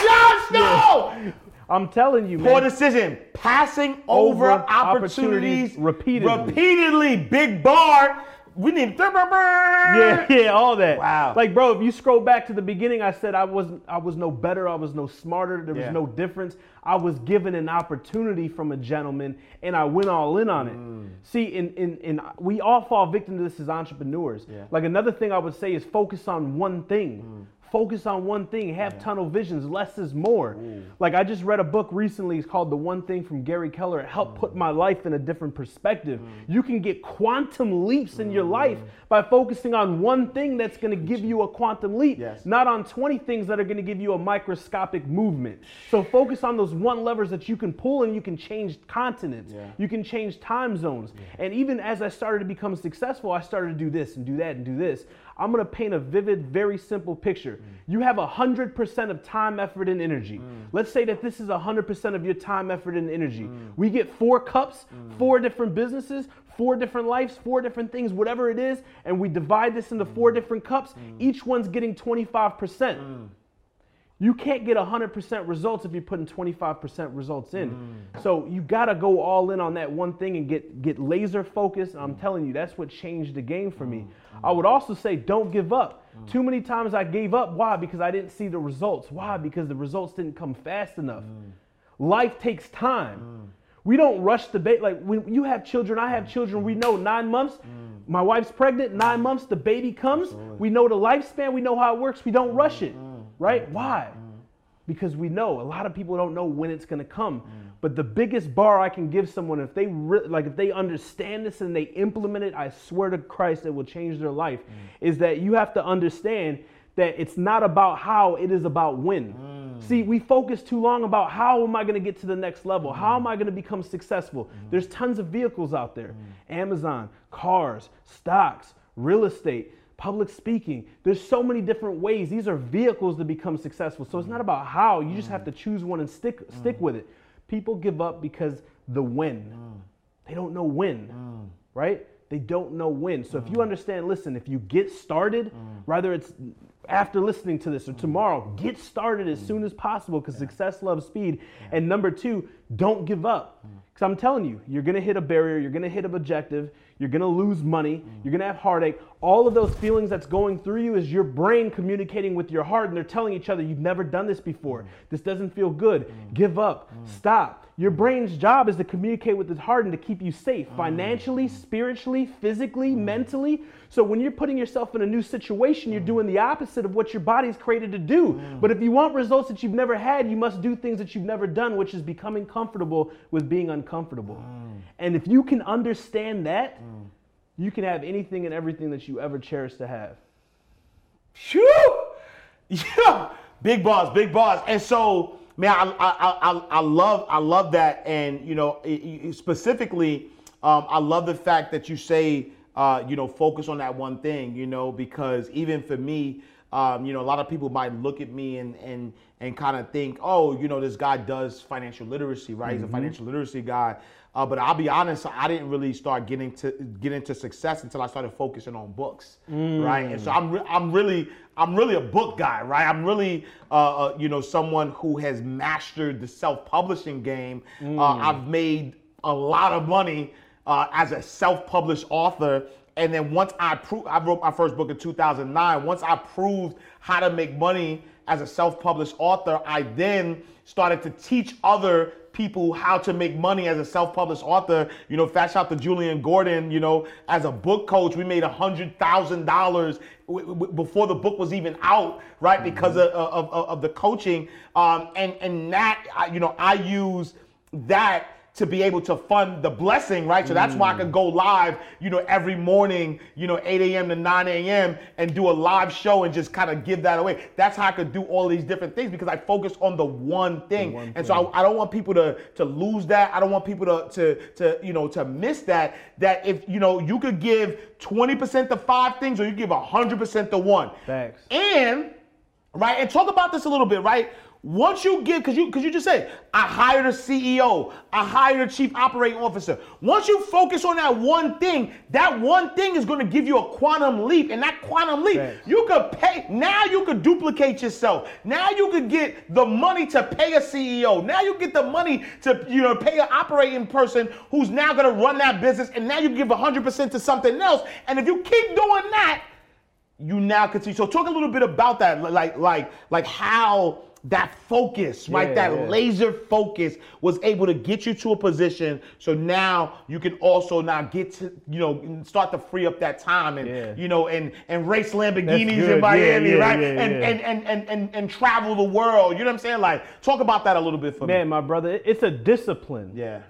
No! I'm telling you, Poor man. decision. Passing over, Over opportunities, opportunities repeatedly. Repeatedly. Big bar. We need. Yeah, yeah, all that. Wow. Like, bro, if you scroll back to the beginning, I said I wasn't, I was no better, I was no smarter, there was Yeah. no difference. I was given an opportunity from a gentleman, and I went all in on it. Mm. See, in, in, in, we all fall victim to this as entrepreneurs. Like another thing I would say is focus on one thing. Mm. Focus on one thing. Have tunnel visions. Less is more. Like I just read a book recently. It's called The One Thing from Gary Keller. It helped Mm. put my life in a different perspective. You can get quantum leaps in your life by focusing on one thing that's going to give you a quantum leap, Yes. not on 20 things that are going to give you a microscopic movement. So focus on those one levers that you can pull and you can change continents. Yeah. You can change time zones. And even as I started to become successful, I started to do this and do that and do this. I'm going to paint a vivid, very simple picture. You have 100% of time, effort, and energy. Mm. Let's say that this is 100% of your time, effort, and energy. Mm. We get four cups, mm. four different businesses, four different lives, four different things, whatever it is, and we divide this into four different cups. Each one's getting 25%. You can't get 100% results if you're putting 25% results in. Mm. So you got to go all in on that one thing and get get laser focused. I'm mm. telling you, that's what changed the game for me. Mm. I would also say don't give up. Too many times I gave up. Why? Because I didn't see the results. Why? Because the results didn't come fast enough. Life takes time. We don't rush the baby. Like when you have children, I have children. We know nine months. My wife's pregnant. Nine months, the baby comes. We know the lifespan. We know how it works. We don't rush it, right? Mm-hmm. Why? Mm-hmm. Because we know a lot of people don't know when it's going to come. Mm. But the biggest bar I can give someone, if they re- like, if they understand this and they implement it, I swear to Christ, it will change their life. Mm. Is that you have to understand that it's not about how, it is about when. Mm. See, we focus too long about how am I going to get to the next level? How am I going to become successful? Mm-hmm. There's tons of vehicles out there Amazon, cars, stocks, real estate, public speaking. There's so many different ways. These are vehicles to become successful. So it's not mm. about how, you just have to mm. choose one and stick, mm. stick with it. People give up because the when. They don't know when, right? they don't know when. So if you understand, listen, if you get started, whether it's after listening to this or tomorrow, get started as soon as possible because success loves speed. And number two, don't give up. Because I'm telling you, you're gonna hit a barrier, you're gonna hit an objective, you're gonna lose money, you're gonna have heartache. All of those feelings that's going through you is your brain communicating with your heart, and they're telling each other, You've never done this before. This doesn't feel good. Give up. Stop. Your brain's job is to communicate with the heart and to keep you safe mm. financially, spiritually, physically, mm. mentally. So when you're putting yourself in a new situation, you're mm. doing the opposite of what your body's created to do. But if you want results that you've never had, you must do things that you've never done, which is becoming comfortable with being uncomfortable. And if you can understand that, you can have anything and everything that you ever cherish to have. Phew! Yeah, big boss, big boss. And so, man, I, I, I, I love, I love that. And you know, specifically, um, I love the fact that you say, uh, you know, focus on that one thing. You know, because even for me, um, you know, a lot of people might look at me and and and kind of think, oh, you know, this guy does financial literacy, right? He's a financial literacy guy. Uh, but I'll be honest, I didn't really start getting to get into success until I started focusing on books, right? And so I'm re- I'm really I'm really a book guy, right? I'm really uh, uh, you know someone who has mastered the self-publishing game. Uh, I've made a lot of money uh, as a self-published author. And then once I proved, I wrote my first book in 2009. Once I proved how to make money as a self-published author, I then started to teach other people how to make money as a self-published author. You know, fast out to Julian Gordon. You know, as a book coach, we made a hundred thousand dollars before the book was even out, right? Because of, of, of, of the coaching, um, and and that you know, I use that to be able to fund the blessing, right? So that's why I can go live, you know, every morning, you know, 8 a.m. to 9 a.m. and do a live show and just kind of give that away. That's how I could do all these different things because I focus on the one thing. one and so I, I don't want people to to lose that. I don't want people to to to you know to miss that. That if you know you could give 20% to five things or you give 100% to one. Thanks. And right, and talk about this a little bit, right? Once you give, because you because you just said, I hired a CEO, I hired a chief operating officer. Once you focus on that one thing, that one thing is going to give you a quantum leap, and that quantum leap, you could pay. Now you could duplicate yourself. Now you could get the money to pay a CEO. Now you get the money to you know pay an operating person who's now going to run that business, and now you give 100% to something else. And if you keep doing that, you now continue. So talk a little bit about that, like like like how that focus, right? That yeah. laser focus was able to get you to a position. So now you can also now get to you know start to free up that time and Yeah. you know and and race Lamborghinis in Miami, Yeah, yeah, right? yeah, and, yeah. And, and and and and travel the world. You know what I'm saying? Like talk about that a little bit for Man, me. my brother, it's a discipline. Yeah.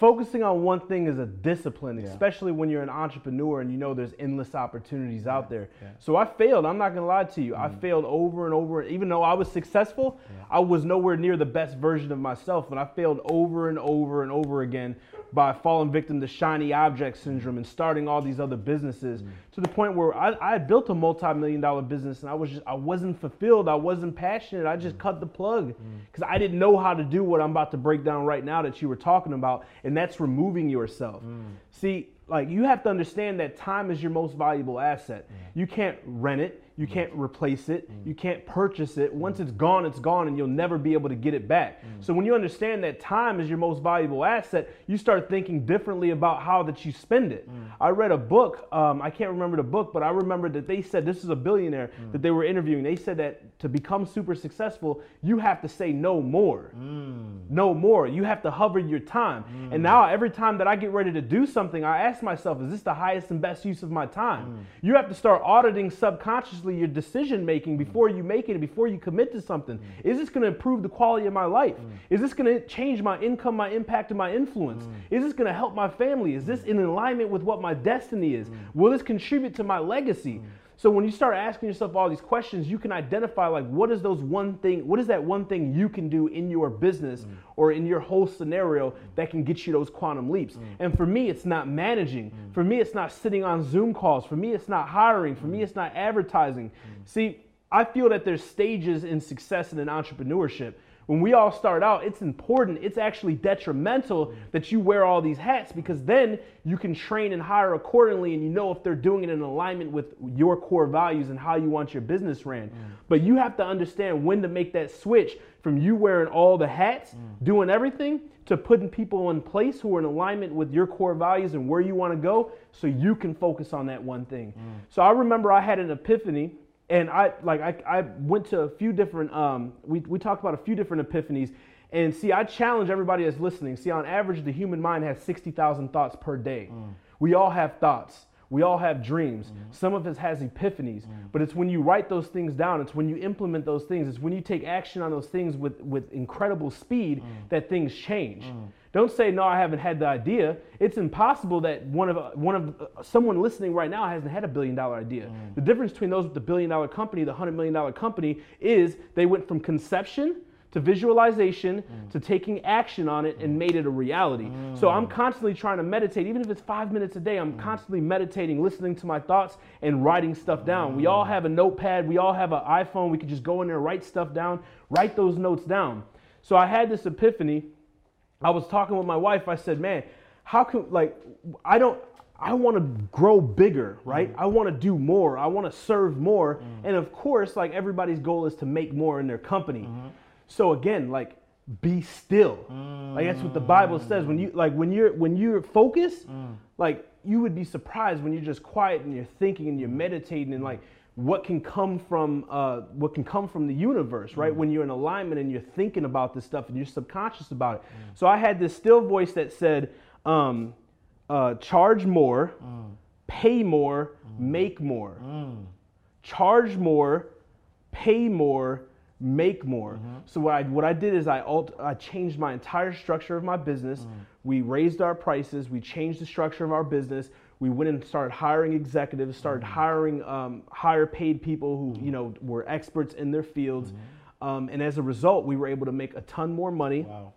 Focusing on one thing is a discipline, especially when you're an entrepreneur and you know there's endless opportunities out there. So I failed. I'm not gonna lie to you. I mm. failed over and over. Even though I was successful, I was nowhere near the best version of myself, and I failed over and over and over again by falling victim to shiny object syndrome and starting all these other businesses mm. to the point where I, I had built a multi-million dollar business and I was just I wasn't fulfilled. I wasn't passionate. I just mm. cut the plug mm. because I didn't know how to do what I'm about to break down right now that you were talking about, and that's removing yourself. See, like you have to understand that time is your most valuable asset. You can't rent it. You mm. can't replace it. Mm. You can't purchase it. Once mm. it's gone, it's gone, and you'll never be able to get it back. So when you understand that time is your most valuable asset, you start thinking differently about how that you spend it. I read a book. Um, I can't remember the book, but I remember that they said this is a billionaire that they were interviewing. They said that to become super successful, you have to say no more. No more. You have to hover your time. And now every time that I get ready to do something, I ask myself, is this the highest and best use of my time? You have to start auditing subconsciously your decision making before you make it, before you commit to something. Mm. Is this going to improve the quality of my life? Mm. Is this going to change my income, my impact, and my influence? Mm. Is this going to help my family? Is this in alignment with what my destiny is? Will this contribute to my legacy? So when you start asking yourself all these questions, you can identify like what is those one thing, what is that one thing you can do in your business mm. or in your whole scenario that can get you those quantum leaps. Mm. And for me, it's not managing. Mm. For me, it's not sitting on Zoom calls. For me, it's not hiring. For me, it's not advertising. See, I feel that there's stages in success and in entrepreneurship. When we all start out, it's important, it's actually detrimental that you wear all these hats because then you can train and hire accordingly and you know if they're doing it in alignment with your core values and how you want your business ran. Mm. But you have to understand when to make that switch from you wearing all the hats, mm. doing everything, to putting people in place who are in alignment with your core values and where you want to go so you can focus on that one thing. Mm. So I remember I had an epiphany and I like I, I went to a few different um, we, we talked about a few different epiphanies. And see I challenge everybody that's listening. See on average the human mind has 60,000 thoughts per day. Mm. We all have thoughts. We all have dreams. Mm-hmm. Some of us has epiphanies. Mm. But it's when you write those things down it's when you implement those things it's when you take action on those things with with incredible speed mm. that things change don't say no i haven't had the idea. It's impossible that one of one of uh, someone listening right now hasn't had a billion dollar idea mm. the difference between those with the billion dollar company the hundred million dollar company is they went from conception to visualization mm. to taking action on it and mm. made it a reality. So I'm constantly trying to meditate, even if it's five minutes a day, I'm constantly meditating, listening to my thoughts and writing stuff down. We all have a notepad, we all have an iPhone, we could just go in there, write stuff down, write those notes down. So I had this epiphany. I was talking with my wife, I said, man, how can, like, I don't, I want to grow bigger, right? Mm. I want to do more. I want to serve more. Mm. And of course, like everybody's goal is to make more in their company. Mm-hmm. So again, like be still. Like that's what the Bible says. When you mm. like when you're when you're focused, like you would be surprised when you're just quiet and you're thinking and you're meditating and like what can come from uh, what can come from the universe, right? Mm. When you're in alignment and you're thinking about this stuff and you're subconscious about it. Mm. So I had this still voice that said, um, uh, "Charge more, mm. pay more, make more." charge more, pay more, make more. Mm-hmm. So what I what I did is I alt, I changed my entire structure of my business. We raised our prices. We changed the structure of our business. We went and started hiring executives, started mm-hmm. hiring um, higher paid people who you know were experts in their fields. Mm-hmm. Um, and as a result, we were able to make a ton more money Wow.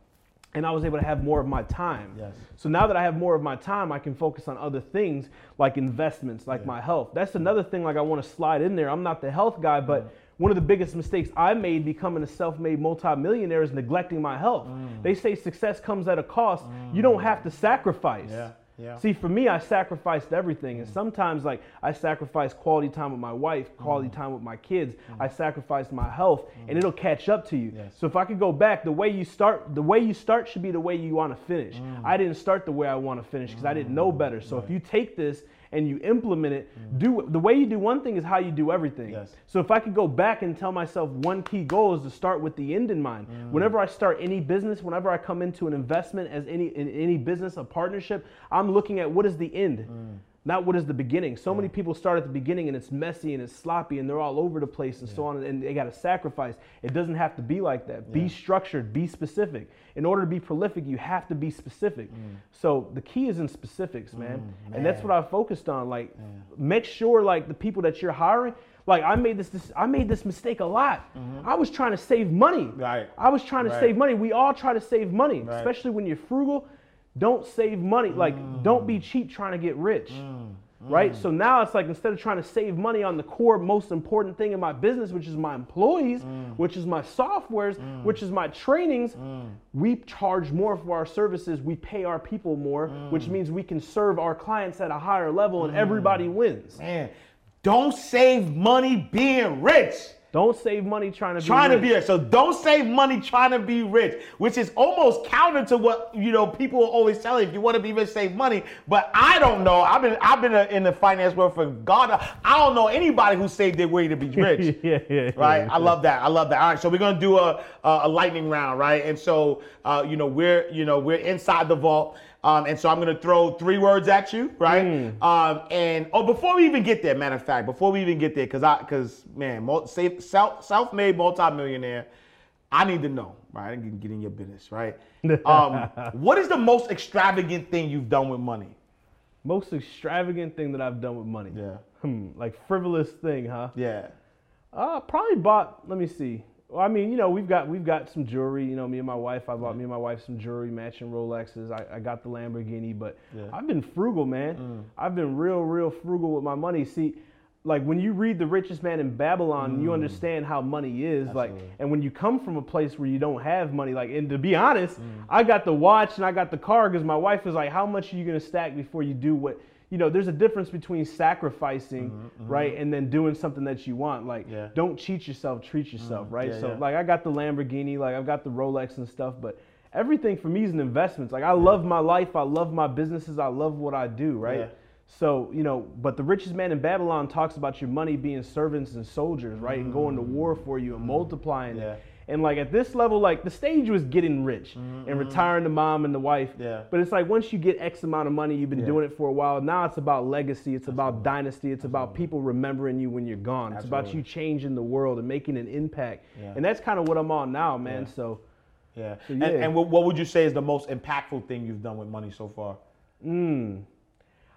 and I was able to have more of my time. Yes. So now that I have more of my time, I can focus on other things like investments, like my health. That's another thing like I want to slide in there. I'm not the health guy, but mm. one of the biggest mistakes I made becoming a self-made multimillionaire is neglecting my health. Mm. They say success comes at a cost. You don't mm. have to sacrifice. Yeah, yeah. See, for me, I sacrificed everything, and mm. sometimes, like, I sacrificed quality time with my wife, quality mm. time with my kids. Mm. I sacrificed my health, and it'll catch up to you. Yes. So if I could go back, the way you start, the way you start should be the way you want to finish. I didn't start the way I want to finish because I didn't know better. So if you take this and you implement it, mm. do the way you do one thing is how you do everything. Yes. So if I could go back and tell myself one key goal is to start with the end in mind. Mm. Whenever I start any business, whenever I come into an investment as any in any business, a partnership, I'm looking at what is the end. Mm. Not what is the beginning. So many people start at the beginning and it's messy and it's sloppy and they're all over the place and so on and they got to sacrifice. It doesn't have to be like that. Be structured, be specific. In order to be prolific, you have to be specific. Mm. So the key is in specifics, man. Mm, and that's what I focused on. Like, make sure like the people that you're hiring. Like I made this, this I made this mistake a lot. Mm-hmm. I was trying to save money. Right. I was trying to Right. save money. We all try to save money, Right. especially when you're frugal. Don't save money. Like, mm. don't be cheap trying to get rich. Mm. Right? Mm. So now it's like instead of trying to save money on the core most important thing in my business, which is my employees, which is my softwares, which is my trainings, we charge more for our services. We pay our people more, which means we can serve our clients at a higher level and everybody wins. Man, don't save money being rich. Don't save money trying to be trying to rich. be rich. So don't save money trying to be rich, which is almost counter to what you know people will always tell you. If you want to be rich, save money. But I don't know. I've been I've been in the finance world for God. I don't know anybody who saved their way to be rich. yeah, yeah, Right, yeah. I love that. I love that. All right, so we're gonna do a a, a lightning round, right? And so, uh, you know, we're you know we're inside the vault, um, and so I'm gonna throw three words at you, right? Um, and oh, before we even get there, matter of fact, before we even get there, because I because man, self self-made multimillionaire, I need to know, right? I can get in your business, right? Um, what is the most extravagant thing you've done with money? Most extravagant thing that I've done with money. Yeah. Hmm, like frivolous thing, huh? Yeah. Uh, probably bought. Let me see. Well, I mean, you know, we've got we've got some jewelry. You know, me and my wife. I bought me and my wife some jewelry, matching Rolexes. I, I got the Lamborghini, but I've been frugal, man. I've been real, real frugal with my money. See, like when you read The Richest Man in Babylon, you understand how money is. Like, Mm. And when you come from a place where you don't have money, like, and to be honest, Mm. I got the watch and I got the car because my wife was like, "How much are you gonna stack before you do what?" You know, there's a difference between sacrificing, right, and then doing something that you want. Like, Mm-hmm, Yeah. Mm. don't cheat yourself, treat yourself, right? yeah, so, yeah. like, I got the Lamborghini, like, I've got the Rolex and stuff, but everything for me is an investment. Like, I love my life, I love my businesses, I love what I do, right? So, you know, but the richest man in Babylon talks about your money being servants and soldiers, right? And going to war for you and multiplying Mm. Yeah. it. And like at this level, like the stage was getting rich and retiring the mom and the wife. Mm-hmm. Yeah. But it's like once you get X amount of money, you've been Yeah. doing it for a while. Now it's about legacy. It's about dynasty. It's about people remembering you when you're gone. It's about you changing the world and making an impact. Yeah. And that's kind of what I'm on now, man. Yeah. So Yeah. So, And, yeah. and what, what would you say is the most impactful thing you've done with money so far?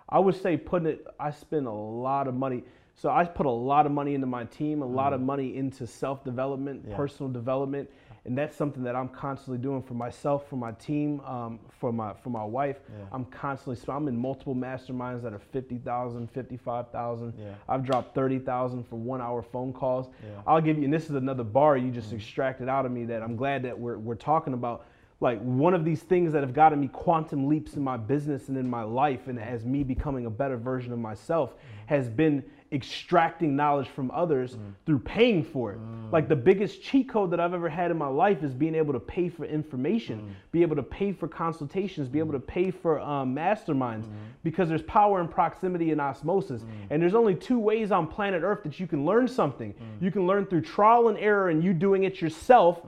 I would say putting it, I spend a lot of money. So I put a lot of money into my team, a lot of money into self development. Yeah. personal development. And that's something that I'm constantly doing for myself, for my team, um, for my for my wife. I'm constantly, so I'm in multiple masterminds that are 50,000, 55,000. Yeah. I've dropped 30,000 for one hour phone calls. Yeah. Mm. I'll give you, and this is another bar you just extracted out of me that I'm glad that we're, we're talking about. Like one of these things that have gotten me quantum leaps in my business and in my life, and as me becoming a better version of myself, has been extracting knowledge from others mm. through paying for it. Mm. Like the biggest cheat code that I've ever had in my life is being able to pay for information, mm. be able to pay for consultations, be able to pay for um, masterminds, because there's power in proximity and osmosis. And there's only two ways on planet Earth that you can learn something. You can learn through trial and error and you doing it yourself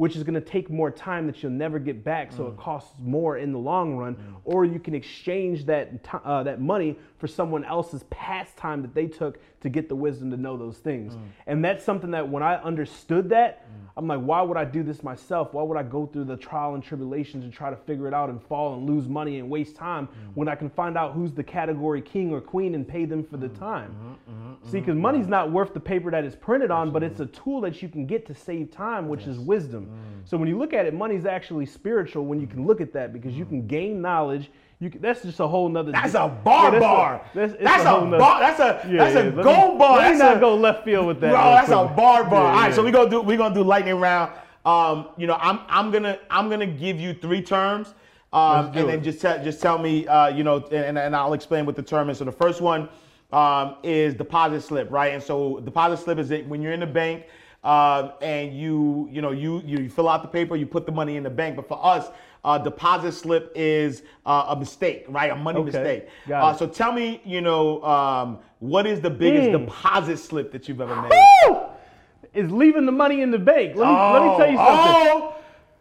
which is going to take more time that you'll never get back, so it costs more in the long run. Or you can exchange that uh, that money for someone else's past time that they took to get the wisdom to know those things. Mm. And that's something that when I understood that, mm. I'm like, why would I do this myself? Why would I go through the trial and tribulations and try to figure it out and fall and lose money and waste time mm. when I can find out who's the category king or queen and pay them for the time? Mm-hmm, mm-hmm, See, mm-hmm, because money's not worth the paper that it's printed on, but it's a tool that you can get to save time, which is wisdom. So when you look at it, money's actually spiritual when you can look at that because you can gain knowledge. You can, that's just a whole nother. That's a bar that's a- bar. that's, that's a, whole nother- bar. That's a Yeah, that's yeah, a let me- gold bar. Let me That's not a, go left field with that. Bro, that's a bar bar. Yeah, All right, yeah. so we gonna do we gonna do lightning round. Um, you know, I'm I'm gonna I'm gonna give you three terms, um, and then just tell just tell me, uh, you know, and, and I'll explain what the term is. So the first one um, is deposit slip, right? And so deposit slip is that when you're in the bank. Um, and you, you know, you you fill out the paper, you put the money in the bank. But for us, uh, deposit slip is uh, a mistake, right? A money Okay, mistake. got Uh, so tell me, you know, um, what is the biggest Mm. deposit slip that you've ever made? Woo! Is leaving the money in the bank. Let me, let me tell you something. Oh,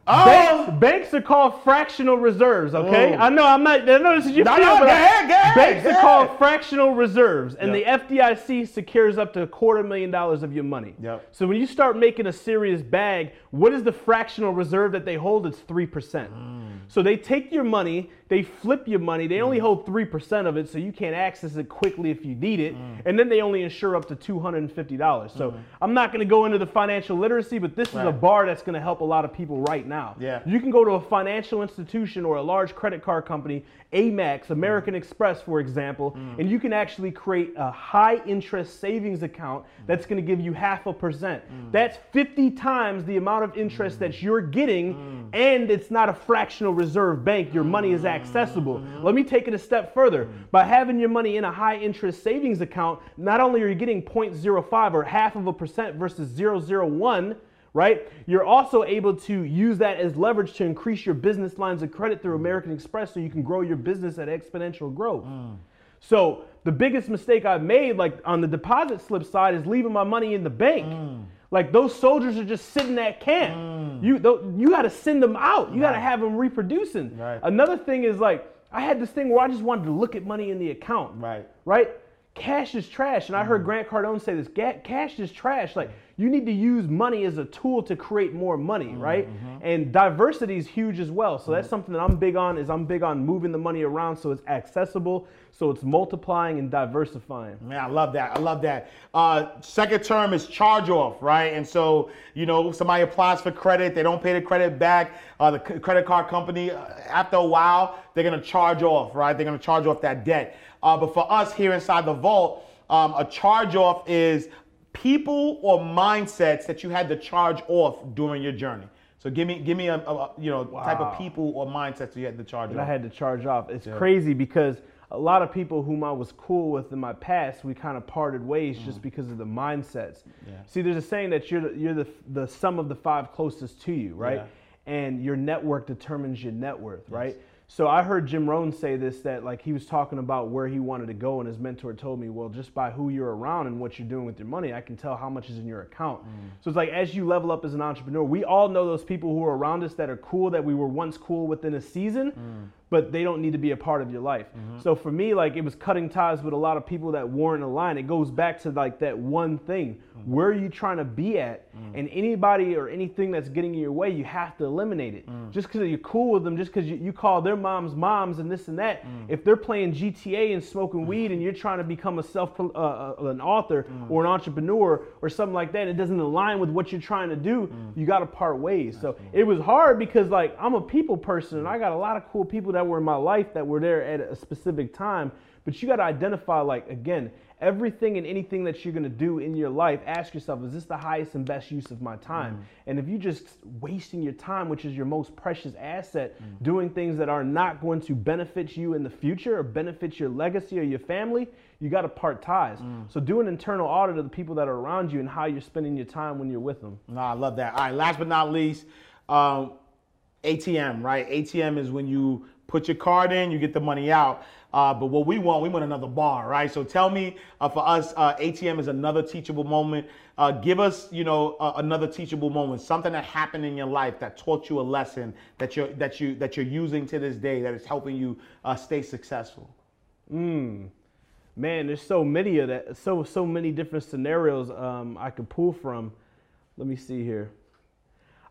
oh, Banks, banks are called fractional reserves, okay? Oh. I know I'm not. I know this is your No, field, no, go ahead, go ahead, Banks go are called fractional reserves, and Yep. the FDIC secures up to a quarter million dollars of your money. Yep. So when you start making a serious bag, what is the fractional reserve that they hold? It's three percent. Mm. So they take your money, they flip your money, they only hold three percent of it, so you can't access it quickly if you need it, Mm. and then they only insure up to two hundred and fifty dollars. So I'm not going to go into the financial literacy, but this is a bar that's going to help a lot of people right now. Yeah. You can go to a financial institution or a large credit card company, Amex, American Express, for example, and you can actually create a high interest savings account that's going to give you half a percent. Mm. That's 50 times the amount of interest mm. that you're getting, mm. and it's not a fractional reserve bank. Your money is accessible. Mm-hmm. Let me take it a step further. By having your money in a high interest savings account, not only are you getting 0.05 or half of a percent versus 001, right? You're also able to use that as leverage to increase your business lines of credit through American Express so you can grow your business at exponential growth. Mm. So the biggest mistake I've made, like on the deposit slip side, is leaving my money in the bank. Mm. Like those soldiers are just sitting at camp. Mm. You tho- you got to send them out. You got to have them reproducing. Right. Another thing is like I had this thing where I just wanted to look at money in the account. Right. Right. Cash is trash, and I heard Grant Cardone say this. Cash is trash. Like you need to use money as a tool to create more money, right? And diversity is huge as well. So that's something that I'm big on. Is I'm big on moving the money around so it's accessible, so it's multiplying and diversifying. Man, I love that. I love that. Uh, second term is charge off, right? And so, you know, somebody applies for credit, they don't pay the credit back. Uh, the c- credit card company, uh, after a while, they're gonna charge off, right? They're gonna charge off that debt. Uh, but for us here inside the vault, um, a charge off is people or mindsets that you had to charge off during your journey. So give me give me a, a- you know type of people or mindsets you had to charge that off. I had to charge off. It's crazy because a lot of people whom I was cool with in my past, we kind of parted ways Mm. just because of the mindsets. See, there's a saying that you're the, you're the the sum of the five closest to you, right? And your network determines your net worth, right? So I heard Jim Rohn say this that like he was talking about where he wanted to go, and his mentor told me, well, just by who you're around and what you're doing with your money, I can tell how much is in your account. Mm. So it's like as you level up as an entrepreneur, we all know those people who are around us that are cool that we were once cool within a season, mm. But they don't need to be a part of your life. Mm-hmm. So for me, like it was cutting ties with a lot of people that weren't aligned. It goes back to like that one thing. Mm-hmm. Where are you trying to be at? Mm. And anybody or anything that's getting in your way, you have to eliminate it. Mm. Just because you're cool with them, just because you, you call their moms moms and this and that, mm. if they're playing GTA and smoking weed and you're trying to become a self uh, uh, an author or an entrepreneur or something like that, it doesn't align with what you're trying to do. You got to part ways. so it was hard because like I'm a people person and I got a lot of cool people that were in my life that were there at a specific time. But you got to identify like again everything and anything that you're going to do in your life ask yourself is this the highest and best use of my time mm. and if you're just wasting your time which is your most precious asset mm. doing things that are not going to benefit you in the future or benefit your legacy or your family you got to part ties mm. so do an internal audit of the people that are around you and how you're spending your time when you're with them No, I love that. All right, last but not least, um, ATM, right? ATM is when you put your card in, you get the money out. Uh, but what we want, we want another bar, right? So tell me, uh, for us, uh, ATM is another teachable moment. Uh, give us, you know, another teachable moment, something that happened in your life that taught you a lesson that you're that you that you're using to this day that is helping you uh, stay successful. man there's so many of that so so many different scenarios um, i could pull from let me see here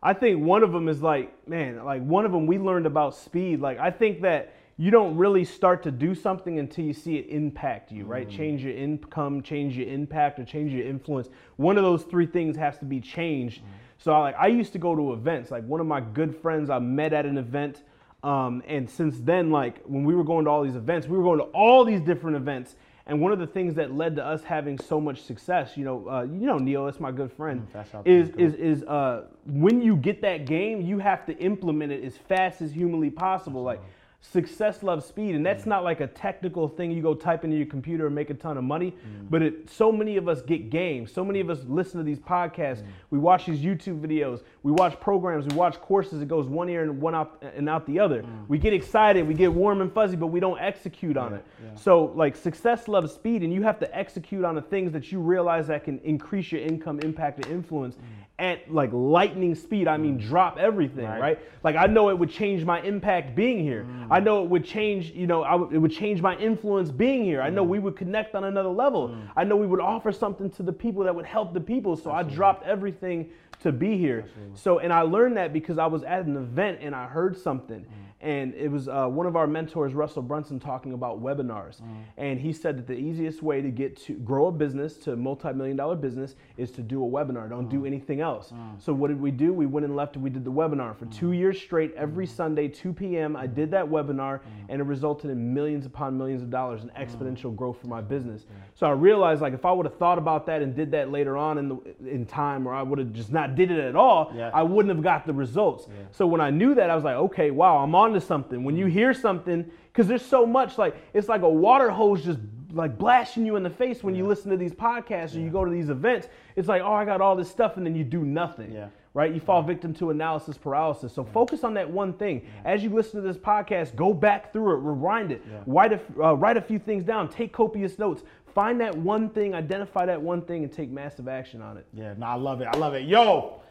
i think one of them is like man like one of them we learned about speed. Like i think that you don't really start to do something until you see it impact you right? Change your income change your impact or change your influence. One of those three things has to be changed. So I, like i used to go to events. Like one of my good friends i met at an event um, and since then, like when we were going to all these events, we were going to all these different events. And one of the things that led to us having so much success, you know, uh, you know, Neil, that's my good friend, how is is is uh, when you get that game, you have to implement it as fast as humanly possible. Like success loves speed, and that's not like a technical thing you go type into your computer and make a ton of money. But it, so many of us get games. So many of us listen to these podcasts. We watch these YouTube videos. We watch programs. We watch courses. It goes one ear and one out and out the other. We get excited. We get warm and fuzzy, but we don't execute on it. So like success loves speed, and you have to execute on the things that you realize that can increase your income, impact, and influence mm. at like lightning speed. I mean, mm. drop everything, Right. right? Like I know it would change my impact being here. I mm. know it would change, you know, I it would change my influence being here. I know we would connect on another level. I know we would offer something to the people that would help the people. So I dropped everything to be here. So and I learned that because I was at an event and I heard something. And it was uh, one of our mentors, Russell Brunson, talking about webinars. Mm. And he said that the easiest way to get to grow a business to a multi-million dollar business is to do a webinar. Don't do mm. anything else. Mm. So what did we do? We went and left and we did the webinar for two years straight. Every Sunday, 2 p.m. I did that webinar, and it resulted in millions upon millions of dollars in exponential growth for my business. So I realized, like, if I would have thought about that and did that later on in the in time, or I would have just not did it at all, Yeah. I wouldn't have got the results. So when I knew that, I was like, okay, wow, I'm on to something. When you hear something, because there's so much, like, it's like a water hose just like blasting you in the face when you listen to these podcasts or you go to these events. It's like, oh, I got all this stuff, and then you do nothing. Yeah. Right? You fall victim to analysis paralysis. So focus on that one thing. As you listen to this podcast, go back through it, rewind it, write, a, uh, write a few things down, take copious notes. Find that one thing, identify that one thing, and take massive action on it. Yeah, no, I love it. I love it. Yo,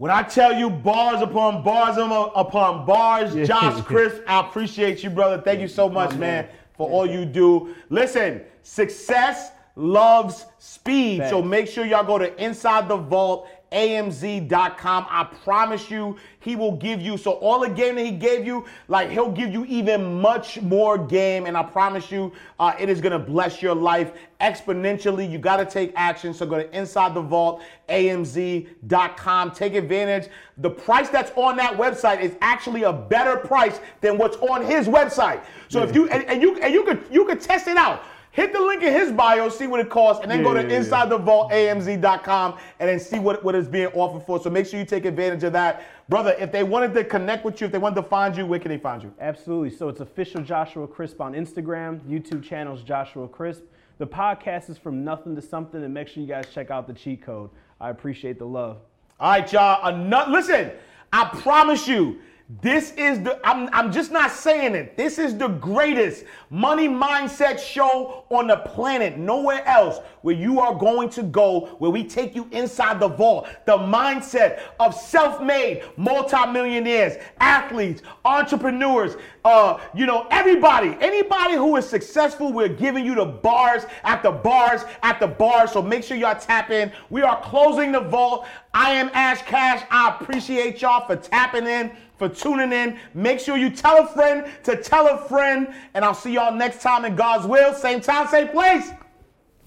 when I tell you bars upon bars upon bars, Yeah. Josh Crisp, I appreciate you, brother. Thank you so much, man, for all you do. Listen, success loves speed. So make sure y'all go to Inside the Vault. AMZ.com. I promise you, he will give you so all the game that he gave you, like he'll give you even much more game. And I promise you, uh, it is gonna bless your life exponentially. You gotta take action. So go to Inside the Vault, AMZ.com. Take advantage. The price that's on that website is actually a better price than what's on his website. So if you and, and you and you could you could test it out. Hit the link in his bio, see what it costs, and then go Yeah, to yeah. InsideTheVaultAMZ.com and then see what, what is being offered for. So make sure you take advantage of that. Brother, if they wanted to connect with you, if they wanted to find you, where can they find you? Absolutely. So it's official Joshua Crisp on Instagram. YouTube channel's Joshua Crisp. The podcast is from nothing to something, and make sure you guys check out the cheat code. I appreciate the love. All right, y'all. Ano- listen, I promise you, this is the, I'm, I'm just not saying it. This is the greatest money mindset show on the planet. Nowhere else where you are going to go, where we take you inside the vault. The mindset of self made multimillionaires, athletes, entrepreneurs, uh, you know, everybody, anybody who is successful, we're giving you the bars at the bars at the bars. So make sure y'all tap in. We are closing the vault. I am Ash Cash. I appreciate y'all for tapping in, for tuning in. Make sure you tell a friend to tell a friend. And I'll see y'all next time in God's will. Same time, same place.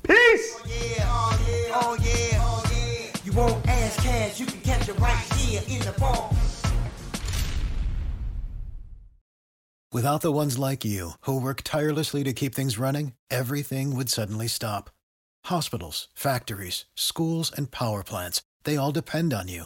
Peace. Oh, yeah, oh yeah, oh yeah, oh yeah. You want Ash Cash, you can catch it right here in the ball. Without the ones like you, who work tirelessly to keep things running, everything would suddenly stop. Hospitals, factories, schools, and power plants, they all depend on you.